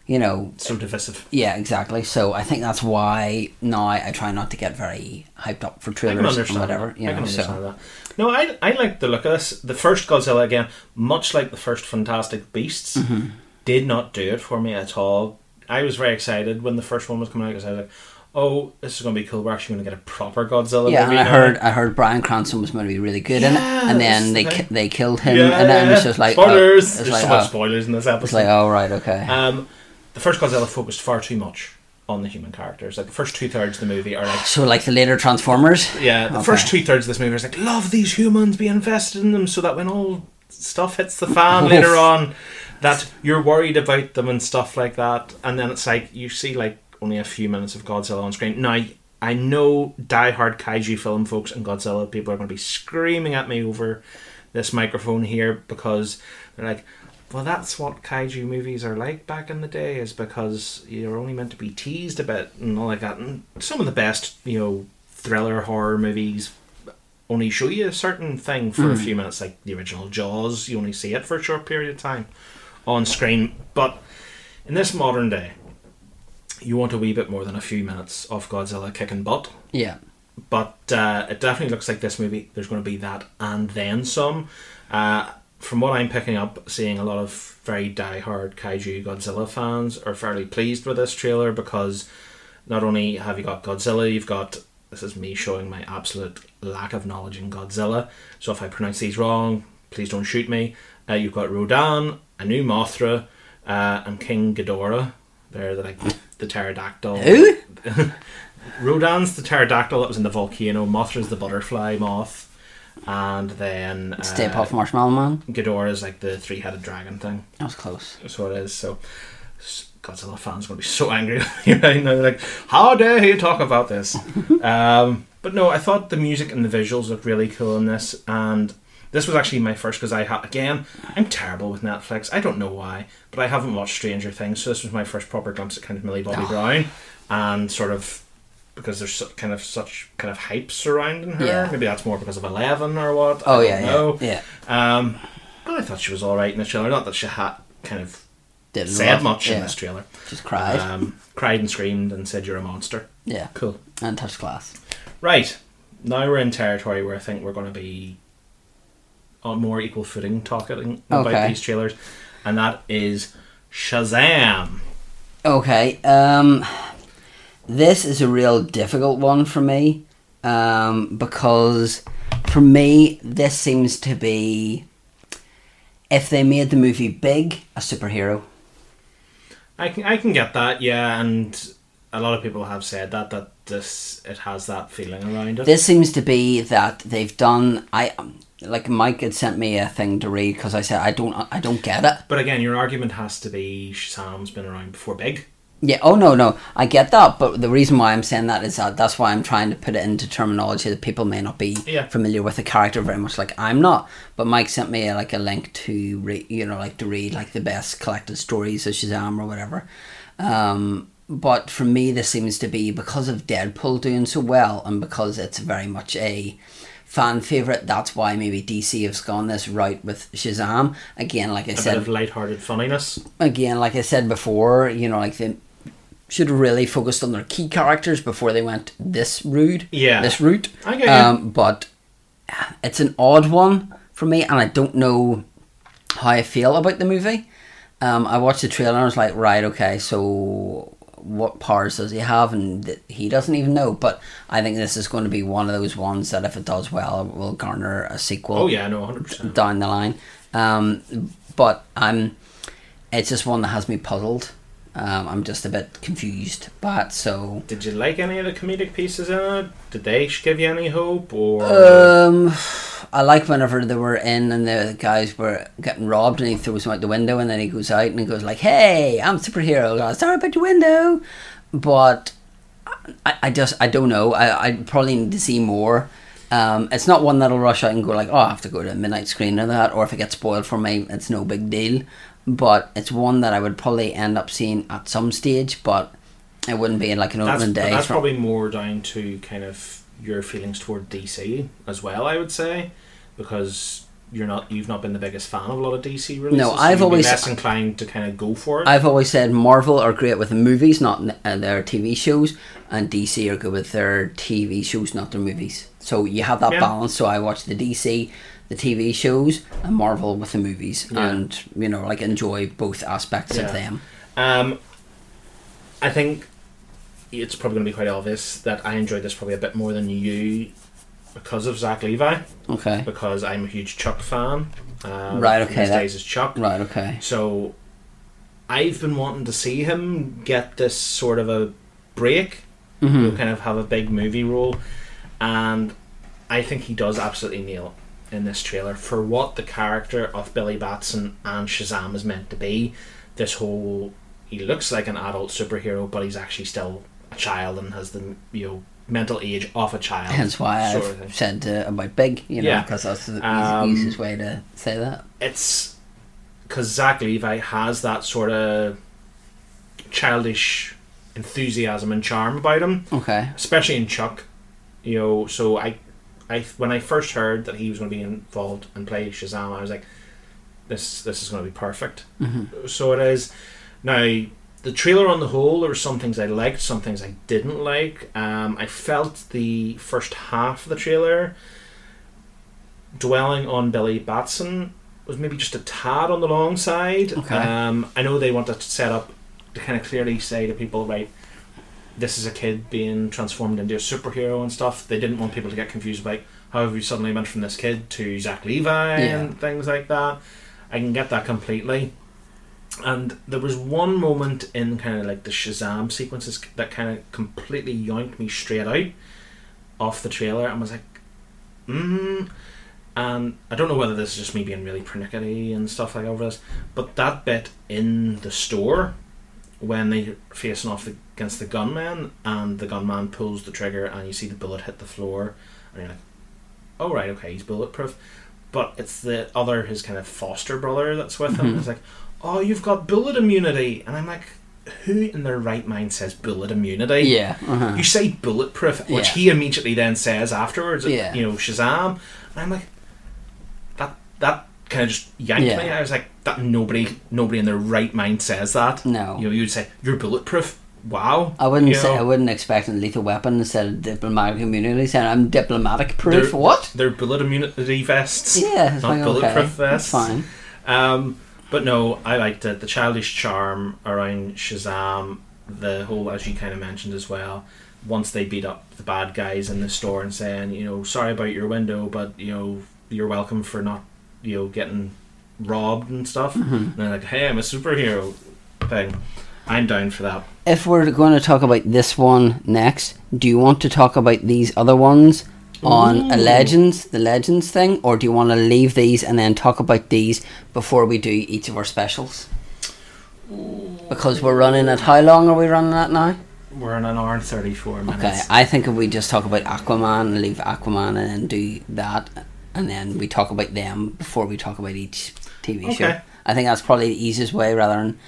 you know, So divisive. yeah, exactly. So I think that's why now I try not to get very hyped up for trailers and whatever. that. You know, so that. No, I I like the look of this. The first Godzilla again, much like the first Fantastic Beasts, Mm-hmm. did not do it for me at all. I was very excited when the first one was coming out because I was like, "Oh, this is going to be cool. We're actually going to get a proper Godzilla yeah, movie." and I now." heard I heard Bryan Cranston was going to be really good in it, Yeah, and then they ki- they killed him, Yeah, and then yeah, it's just like spoilers. Oh, There's like, so much oh, spoilers in this episode. it's like oh right okay. um, the first Godzilla focused far too much on the human characters. Like the first two thirds of the movie are like so like the later Transformers. Yeah, the Okay. first two thirds of this movie is like, love these humans, be invested in them, so that when all stuff hits the fan later on, that you're worried about them and stuff like that. And then it's like you see like only a few minutes of Godzilla on screen. Now I know diehard kaiju film folks and Godzilla people are going to be screaming at me over this microphone here because they're like. Well, that's what kaiju movies are like back in the day, is because you're only meant to be teased a bit and all like that. And some of the best, you know, thriller horror movies only show you a certain thing for a hmm. few minutes, like the original Jaws. You only see it for a short period of time on screen. But in this modern day, you want a wee bit more than a few minutes of Godzilla kicking butt. Yeah, But uh, it definitely looks like this movie, there's going to be that and then some. Uh, from what I'm picking up, seeing a lot of very die-hard kaiju Godzilla fans are fairly pleased with this trailer because not only have you got Godzilla, you've got this is me showing my absolute lack of knowledge in Godzilla. So if I pronounce these wrong, please don't shoot me. Uh, you've got Rodan, a new Mothra, uh, and King Ghidorah. They're the, like the pterodactyl. Who? Rodan's the pterodactyl that was in the volcano. Mothra's the butterfly moth, and then uh, Stay Puft Marshmallow Man. Ghidorah is like the three-headed dragon thing. That was close. That's what it is. So Godzilla fans are going to be so angry with me right now. They're like, how dare you talk about this? um, but no, I thought the music and the visuals looked really cool in this, and this was actually my first because I ha- again I'm terrible with Netflix. I don't know why, but I haven't watched Stranger Things, so this was my first proper glimpse at kind of Millie Bobby Oh. Brown, and sort of because there's kind of such kind of hype surrounding her. Yeah. Maybe that's more because of Eleven or what. Oh yeah, don't yeah, yeah. Um, but I thought she was all right in the trailer. Not that she had kind of Did a said much in this trailer. Just cried. Um, cried and screamed and said you're a monster. yeah, Cool. and touched glass. Right. Now we're in territory where I think we're going to be on more equal footing talking about Okay. these trailers, and that is Shazam. Okay. Um, this is a real difficult one for me um, because for me this seems to be if they made the movie big, a superhero. I can I can get that, yeah, and a lot of people have said that that this it has that feeling around it. This seems to be that they've done. I like Mike had sent me a thing to read because I said I don't I don't get it. but again, your argument has to be Shazam's been around before Big. Yeah. Oh no, no. I get that, but the reason why I'm saying that is that that's why I'm trying to put it into terminology that people may not be Yeah. familiar with the character very much. Like I'm not. But Mike sent me like a link to read, you know, like to read like the best collected stories of Shazam or whatever. Um, but for me, this seems to be because of Deadpool doing so well, and because it's very much a fan favorite. That's why maybe DC has gone this route with Shazam. Again, like I A said, bit of light-hearted funniness. again, like I said before, you know, like they should have really focused on their key characters before they went this route. Yeah. This route. I get you. Um, but it's an odd one for me, and I don't know how I feel about the movie. Um, I watched the trailer and I was like, right, okay, so what powers does he have? And he doesn't even know. But I think this is going to be one of those ones that, if it does well, will garner a sequel Oh yeah, no, hundred percent. down the line. Um, but I'm, it's just one that has me puzzled. Um, I'm just a bit confused by it. So, Did you like any of the comedic pieces in it? Did they give you any hope, or um, I like whenever they were in and the guys were getting robbed and he throws them out the window and then he goes out and he goes like, "Hey, I'm a superhero. Uh, Sorry about your window," but I, I just I don't know. I I probably need to see more. Um, it's not one that'll rush out and go like, oh, I have to go to a midnight screen of that, or if it gets spoiled for me, it's no big deal. But it's one that I would probably end up seeing at some stage, but it wouldn't be in like an that's, opening day. that's for- probably more down to kind of your feelings toward DC as well. I would say because you're not you've not been the biggest fan of a lot of DC releases. No, I've be always- less inclined to kind of go for it. I've always said Marvel are great with the movies, not uh, their TV shows, and DC are good with their TV shows, not their movies. So you have that Yeah. balance. So I watch the DC, the TV shows, and Marvel with the movies, Yeah. and you know, like enjoy both aspects Yeah. of them. Um, I think it's probably going to be quite obvious that I enjoyed this probably a bit more than you because of Zach Levi, Okay. because I'm a huge Chuck fan. Um, Right, okay, His that- days as Chuck. Right. Okay. So I've been wanting to see him get this sort of a break, hmm kind of have a big movie role, and I think he does absolutely nail it in this trailer for what the character of Billy Batson and Shazam is meant to be. This whole he looks like an adult superhero, but he's actually still child and has the you know mental age of a child. Hence why sort. I've said uh, about big, you know, Yeah. because that's the Um, easiest way to say that. it's because Zach Levi has that sort of childish enthusiasm and charm about him, Okay. especially in Chuck. You know, so I, I when I first heard that he was going to be involved and play Shazam, I was like, this this is going to be perfect. hmm So it is. Now the trailer on the whole, there were some things I liked, some things I didn't like. Um, I felt the first half of the trailer dwelling on Billy Batson was maybe just a tad on the long side. Okay. Um, I know they want to set up to kind of clearly say to people, right, this is a kid being transformed into a superhero and stuff. They didn't want people to get confused about how have you suddenly went from this kid to Zach Levi Yeah. and things like that. I can get that completely. And there was one moment in kind of like the Shazam sequences that kind of completely yoinked me straight out off the trailer and was like, mm. And I don't know whether this is just me being really pernickety and stuff like over this, but that bit in the store when they're facing off against the gunman and the gunman pulls the trigger and you see the bullet hit the floor and you're like, oh right, okay, he's bulletproof. But it's the other, his kind of foster brother that's with him. Mhm. It's like, oh, you've got bullet immunity. And I'm like, who in their right mind says bullet immunity? Yeah. Uh-huh. You say bulletproof, which Yeah. he immediately then says afterwards, Yeah. you know, Shazam. And I'm like, that that kind of just yanked Yeah. me. I was like, that nobody nobody in their right mind says that. No. You know, you'd say, you're bulletproof. Wow. I wouldn't say know, I wouldn't expect a lethal weapon instead of diplomatic immunity. Saying I'm diplomatic proof. They're- What? They're bullet immunity vests. Yeah, not like, bulletproof okay, vests. fine. Um, but no, I liked it. The childish charm around Shazam, the whole, as you kind of mentioned as well, once they beat up the bad guys in the store and saying, you know, sorry about your window, but, you know, you're welcome for not, you know, getting robbed and stuff. Mhm. And they're like, hey, I'm a superhero thing. I'm down for that. If we're going to talk about this one next, do you want to talk about these other ones on a Legends, the Legends thing, or do you want to leave these and then talk about these before we do each of our specials? Because we're running at how long are we running at now? We're in an hour and 34 minutes. Okay, I think if we just talk about Aquaman and leave Aquaman and then do that, and then we talk about them before we talk about each TV show. I think that's probably the easiest way rather than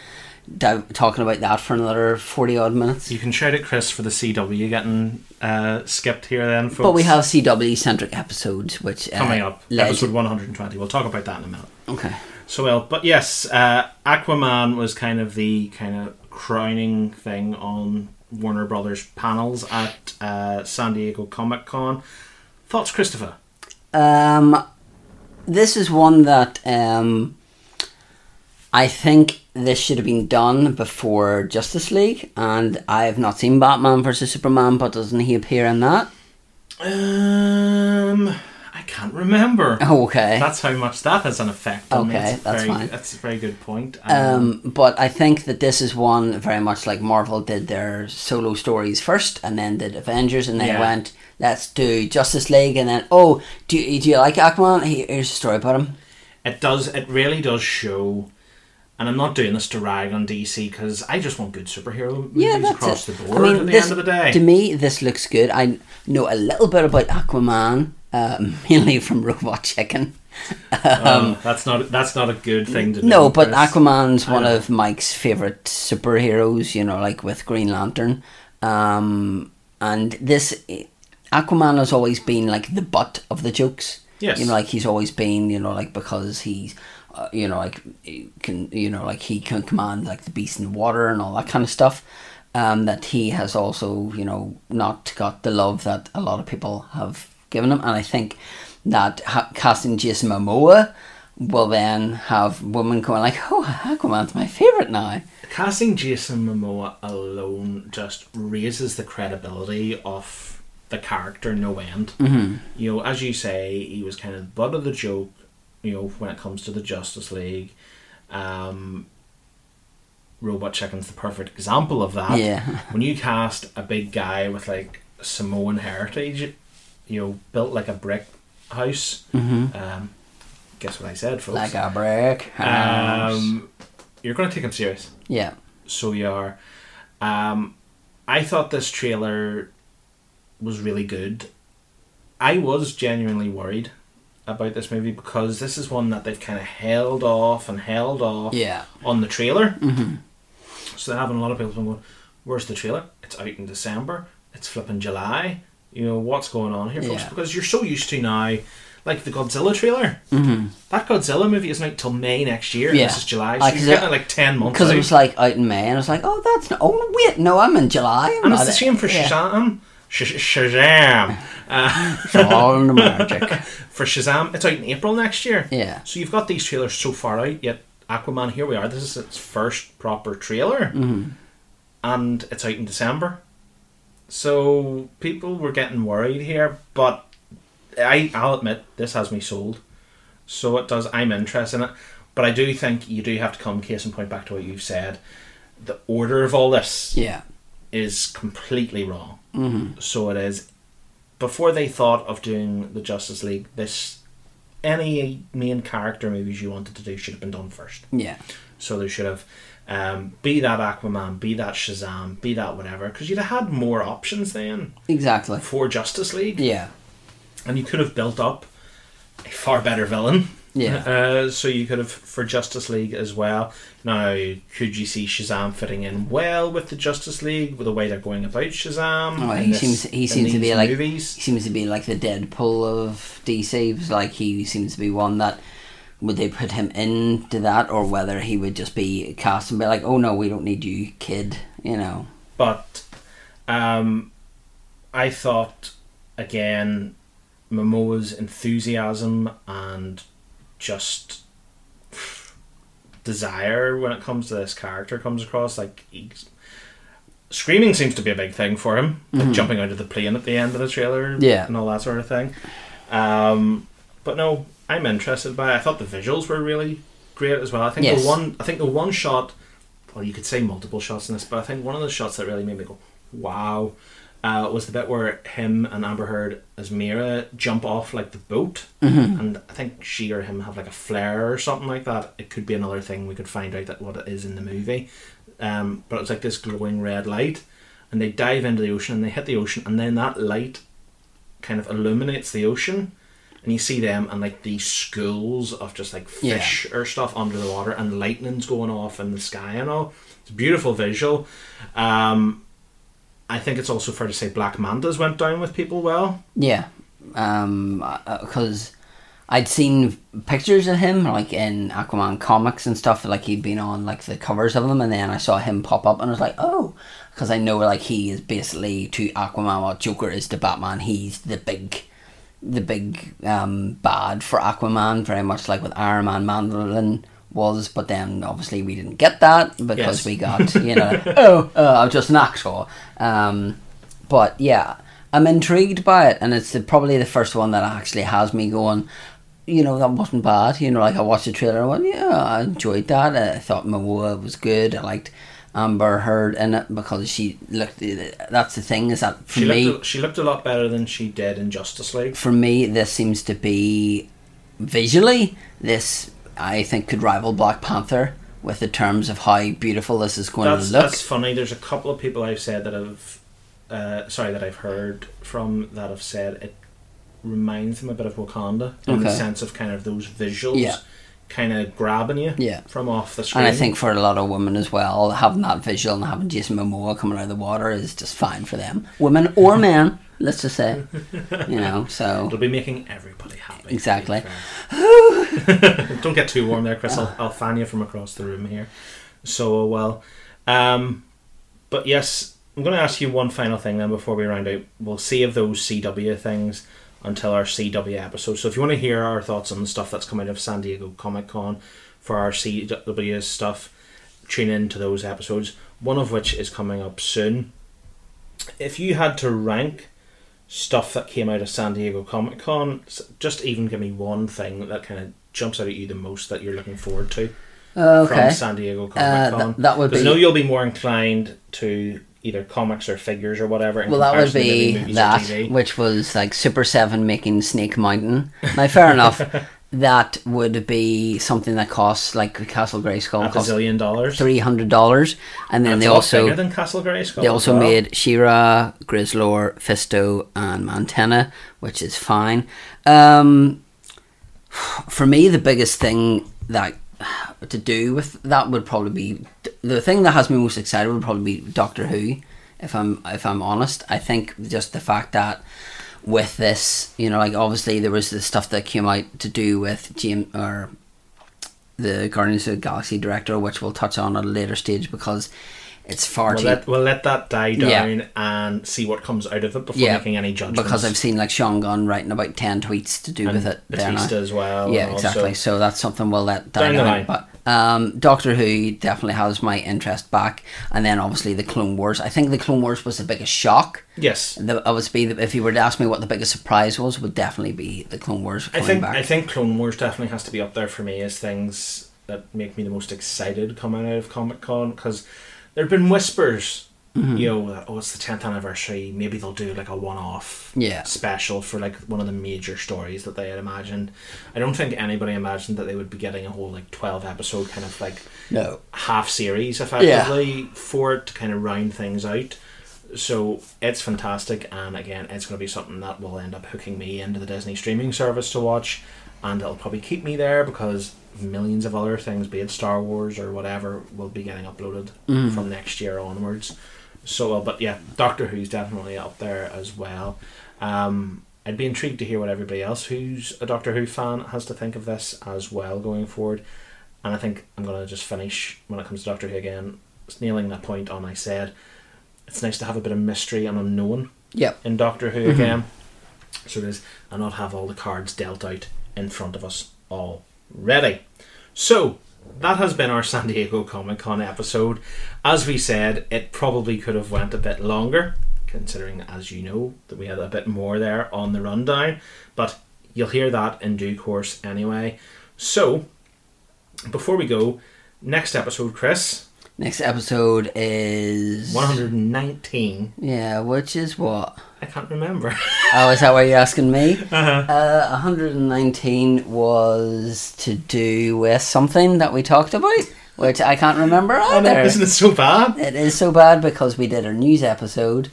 dive, talking about that for another 40 odd minutes. You can shout at Chris for the CW getting uh, skipped here then, folks. But we have CW centric episodes, which. Uh, Coming up, Legend- episode 120. We'll talk about that in a minute. Okay. So well, but yes, uh, Aquaman was kind of the kind of crowning thing on Warner Brothers panels at uh, San Diego Comic Con. Thoughts, Christopher? Um, this is one that um, I think this should have been done before Justice League, and I have not seen Batman versus Superman, but doesn't he appear in that? Um, I can't remember. Okay. That's how much that has an effect on me. Okay, It's that's very, fine. That's a very good point. Um, but I think that this is one very much like Marvel did their solo stories first, and then did Avengers, and they Yeah. went, "Let's do Justice League," and then, "Oh, do you, do you like Aquaman? Here's a story about him." it does. It really does show. And I'm not doing this to rag on DC because I just want good superhero movies Yeah, that's across it. the board. at the this, end of the day, to me, this looks good. I know a little bit about Aquaman, uh, mainly from Robot Chicken. um, that's not that's not a good thing to do. No, but Chris. Aquaman's one of Mike's favorite superheroes. You know, like with Green Lantern, um, and this Aquaman has always been like the butt of the jokes. Yes. you know, like he's always been. You know, like because he's. Uh, you know, like he can you know, like he can command like the beast in the water and all that kind of stuff. Um, that he has also, you know, not got the love that a lot of people have given him, and I think that ha- casting Jason Momoa will then have women going like, "Oh, Aquaman's my favorite now." casting Jason Momoa alone just raises the credibility of the character no end. Mm-hmm. You know, as you say, he was kind of the butt of the joke. You know, when it comes to the Justice League, um, Robot Chicken's the perfect example of that. Yeah. when you cast a big guy with like Samoan heritage, you know, built like a brick house. Mm-hmm. Um, guess what I said, folks? Like a brick. um, you're going to take him serious yeah. so you are. Um, I thought this trailer was really good. I was genuinely worried about this movie because this is one that they've kind of held off and held off Yeah. on the trailer. Mm-hmm. So they're having a lot of people going, "Where's the trailer? It's out in December. It's flipping July. You know what's going on here, folks?" Yeah. Because you're so used to now, like the Godzilla trailer. Mm-hmm. That Godzilla movie isn't out till May next year. Yeah. This is July, so Uh, you're getting it- like ten months. Because it was like out in May, and I was like, "Oh, that's not. Oh, wait, no, I'm in July." I'm And it's the same for yeah. Shazam. Sh- Shazam. Uh, It's all in the magic. for Shazam, it's out in April next year. Yeah. So you've got these trailers so far out, yet Aquaman, here we are. This is its first proper trailer. Mm-hmm. And it's out in December. So people were getting worried here, but I, I'll admit, this has me sold. So it does. I'm interested in it. But I do think you do have to come case and point back to what you've said. The order of all this Yeah. is completely wrong. Mm-hmm. So it is. Before they thought of doing the Justice League, this any main character movies you wanted to do should have been done first. Yeah. So they should have, um, be that Aquaman, be that Shazam, be that whatever, because you'd have had more options then Exactly. for Justice League, Yeah. and you could have built up a far better villain. Yeah. Uh, so you could have for Justice League as well. Now, could you see Shazam fitting in well with the Justice League with the way they're going about Shazam? Oh, he this- seems he seems to be like movies? he seems to be like the Deadpool of DC. Like he seems to be one that would they put him into that, or whether he would just be cast and be like, "Oh no, we don't need you, kid." You know. But um, I thought again, Momoa's enthusiasm and just desire when it comes to this character comes across like he's, screaming seems to be a big thing for him, like jumping out of the plane at the end of the trailer, Yeah. and all that sort of thing. Um, but no, I'm interested by. it. I thought the visuals were really great as well. I think Yes. the one, I think the one shot well, you could say multiple shots in this, but I think one of the shots that really made me go, wow, uh, was the bit where him and Amber Heard as Mera jump off like the boat, Mm-hmm. and I think she or him have like a flare or something like that. It could be another thing we could find out that what it is in the movie, um, but it was like this glowing red light, and they dive into the ocean and they hit the ocean, and then that light kind of illuminates the ocean. And you see them and like these schools of just like Yeah. fish or stuff under the water, and lightning's going off in the sky and all. It's a beautiful visual. Um, I think it's also fair to say Black Manta's went down with people well. Yeah, um, because I'd seen pictures of him like in Aquaman comics and stuff. Like he'd been on like the covers of them, and then I saw him pop up, and I was like, oh, because I know like he is basically to Aquaman what Joker is to Batman. He's the big, the big um, bad for Aquaman, very much like with Iron Man Mandarin was, but then obviously we didn't get that because Yes. we got you know oh uh, I'm just an actor. Um, but yeah, I'm intrigued by it, and it's the, probably the first one that actually has me going. You know that wasn't bad. You know, like I watched the trailer, and went, yeah, I enjoyed that. I thought Momoa was good. I liked Amber Heard in it because she looked. That's the thing is that for She me, looked, a, she looked a lot better than she did in Justice League. for me, this seems to be visually this. I think could rival Black Panther with the terms of how beautiful this is going That's to look. that's funny. There's a couple of people I've said that have, uh, sorry, that I've heard from that have said it reminds them a bit of Wakanda in the sense of kind of those visuals, Yeah. Kind of grabbing you Yeah. from off the screen. And I think for a lot of women as well, having that visual and having Jason Momoa coming out of the water is just fine for them. Women or men, let's just say. You know, so it'll be making everybody happy. Exactly. Don't get too warm there, Chris. I'll, I'll fan you from across the room here. So well, um, but yes, I'm going to ask you one final thing then before we round out. We'll save those CW things until our CW episode. So if you want to hear our thoughts on the stuff that's coming out of San Diego Comic Con for our CW stuff, tune in to those episodes. One of which is coming up soon. If you had to rank stuff that came out of San Diego Comic Con, just even give me one thing that kind of jumps out at you the most that you're looking forward to okay. from San Diego Uh, Comic Con. th- that would be I know you'll be more inclined to either comics or figures or whatever. well, that would comparison to maybe be that, which was like Super Seven making Snake Mountain. Now, fair enough. That would be something that costs like Castle Grayskull a bazillion dollars. three hundred dollars, and then That's they also bigger than Castle Grayskull. They also well. made She-Ra, Grizzlor, Fisto, and Mantenna, which is fine. Um, for me, the biggest thing that to do with that would probably be the thing that has me most excited would probably be Doctor Who. If I'm if I'm honest, I think just the fact that with this, you know, like obviously there was the stuff that came out to do with James or the Guardians of the Galaxy director, which we'll touch on at a later stage because it's far We'll too let, we'll let that die down Yeah. and see what comes out of it before Yeah, making any judgments. because I've seen like Sean Gunn writing about ten tweets to do and with it. Batista as well. Yeah, exactly. So that's something we'll let Down die down. line. But um, Doctor Who definitely has my interest back, and then obviously the Clone Wars. I think the Clone Wars was the biggest shock. Yes. The, I would be if you were to ask me what the biggest surprise was, would definitely be the Clone Wars I think back. I think Clone Wars definitely has to be up there for me as things that make me the most excited coming out of Comic Con because there have been whispers, Mm-hmm. you know, that, oh it's the tenth anniversary, maybe they'll do like a one-off Yeah. special for like one of the major stories that they had imagined. I don't think anybody imagined that they would be getting a whole like twelve episode kind of like no. half series effectively for it to kind of round things out. So it's fantastic, and again, it's going to be something that will end up hooking me into the Disney streaming service to watch, and it'll probably keep me there because millions of other things, be it Star Wars or whatever, will be getting uploaded mm. from next year onwards. So, well, but yeah, Doctor Who's definitely up there as well. Um, I'd be intrigued to hear what everybody else who's a Doctor Who fan has to think of this as well going forward. And I think I'm going to just finish when it comes to Doctor Who again, nailing that point on I said. It's nice to have a bit of mystery and unknown Yep. in Doctor Who mm-hmm. again. So it is, and not have all the cards dealt out in front of us already. So that has been our San Diego Comic Con episode. As we said, it probably could have went a bit longer, considering, as you know, that we had a bit more there on the rundown. But you'll hear that in due course anyway. So before we go, next episode, Chris, Next episode is 119. Yeah, which is what? I can't remember. Oh, is that why you're asking me? uh-huh. Uh, 119 was to do with something that we talked about, which I can't remember Oh, no, isn't it so bad? It is so bad because we did our news episode.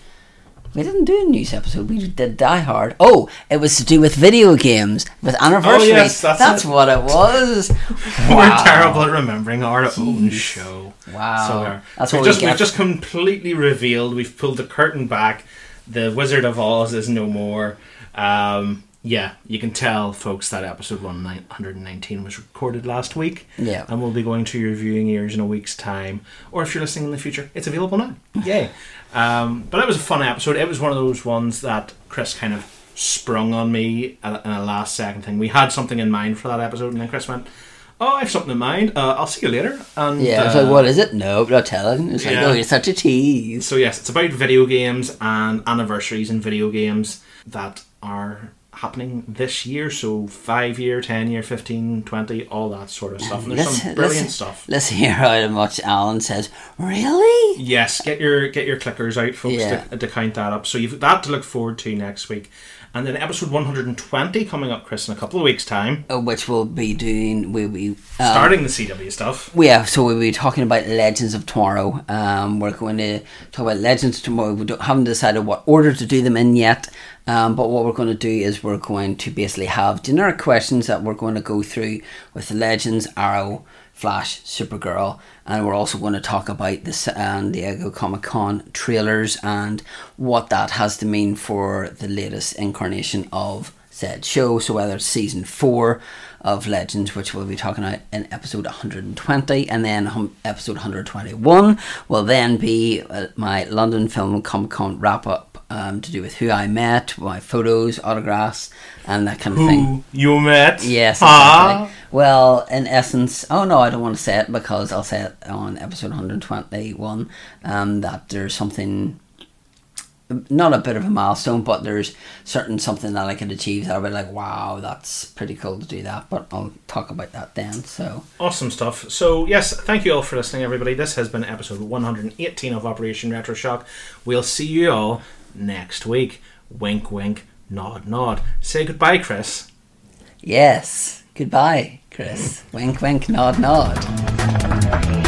We didn't do a news episode. We did Die Hard. Oh, it was to do with video games with anniversaries. Oh, yes, that's it. what it was. We're terrible at remembering our own show. Wow. So. That's what we just, get. we've just completely revealed. We've pulled the curtain back. The Wizard of Oz is no more. Um, yeah, you can tell, folks, that episode 119 was recorded last week. Yeah. And we'll be going to your viewing ears in a week's time. Or if you're listening in the future, it's available now. Yay. Um, but it was a fun episode. It was one of those ones that Chris kind of sprung on me in a last second thing. We had something in mind for that episode, and then Chris went, Oh, I have something in mind. Uh, I'll see you later. And Yeah, I was uh, like, what is it? No, not telling. It's like, Yeah. oh, you're such a tease. So yes, it's about video games and anniversaries in video games that are happening this year. So five year, ten year, 15, 20, all that sort of stuff. And there's Let's- some brilliant let's- stuff. Let's hear how much Alan says. Really? Yes, get your get your clickers out, folks, Yeah. to, to count that up. So you've that to look forward to next week, and then episode 120 coming up, Chris, in a couple of weeks' time. Uh, Which we'll be doing. We'll be um, Starting the CW stuff. Yeah, so we'll be talking about Legends of Tomorrow. Um, we're going to talk about Legends of Tomorrow. We don't, haven't decided what order to do them in yet. Um, but what we're going to do is we're going to basically have generic questions that we're going to go through with Legends, Arrow, Flash, Supergirl, and we're also going to talk about the San Diego Comic Con trailers and what that has to mean for the latest incarnation of said show. So whether it's season four of Legends, which we'll be talking about in episode 120, and then episode 121 will then be uh, my London Film Comic Con wrap up. Um, to do with who I met, my photos, autographs, and that kind of thing. Who you met? Yes, Ah. Well, in essence, oh no, I don't want to say it because I'll say it on episode 121 um, that there's something, not a bit of a milestone, but there's certain something that I could achieve that I'll be like, wow, that's pretty cool to do that. But I'll talk about that then. So, Awesome stuff. So, yes, thank you all for listening, everybody. This has been episode 118 of Operation Retro Shock. We'll see you all next week. Wink, wink, nod, nod. Say goodbye, Chris. Yes. Goodbye, Chris. wink, wink, nod, nod.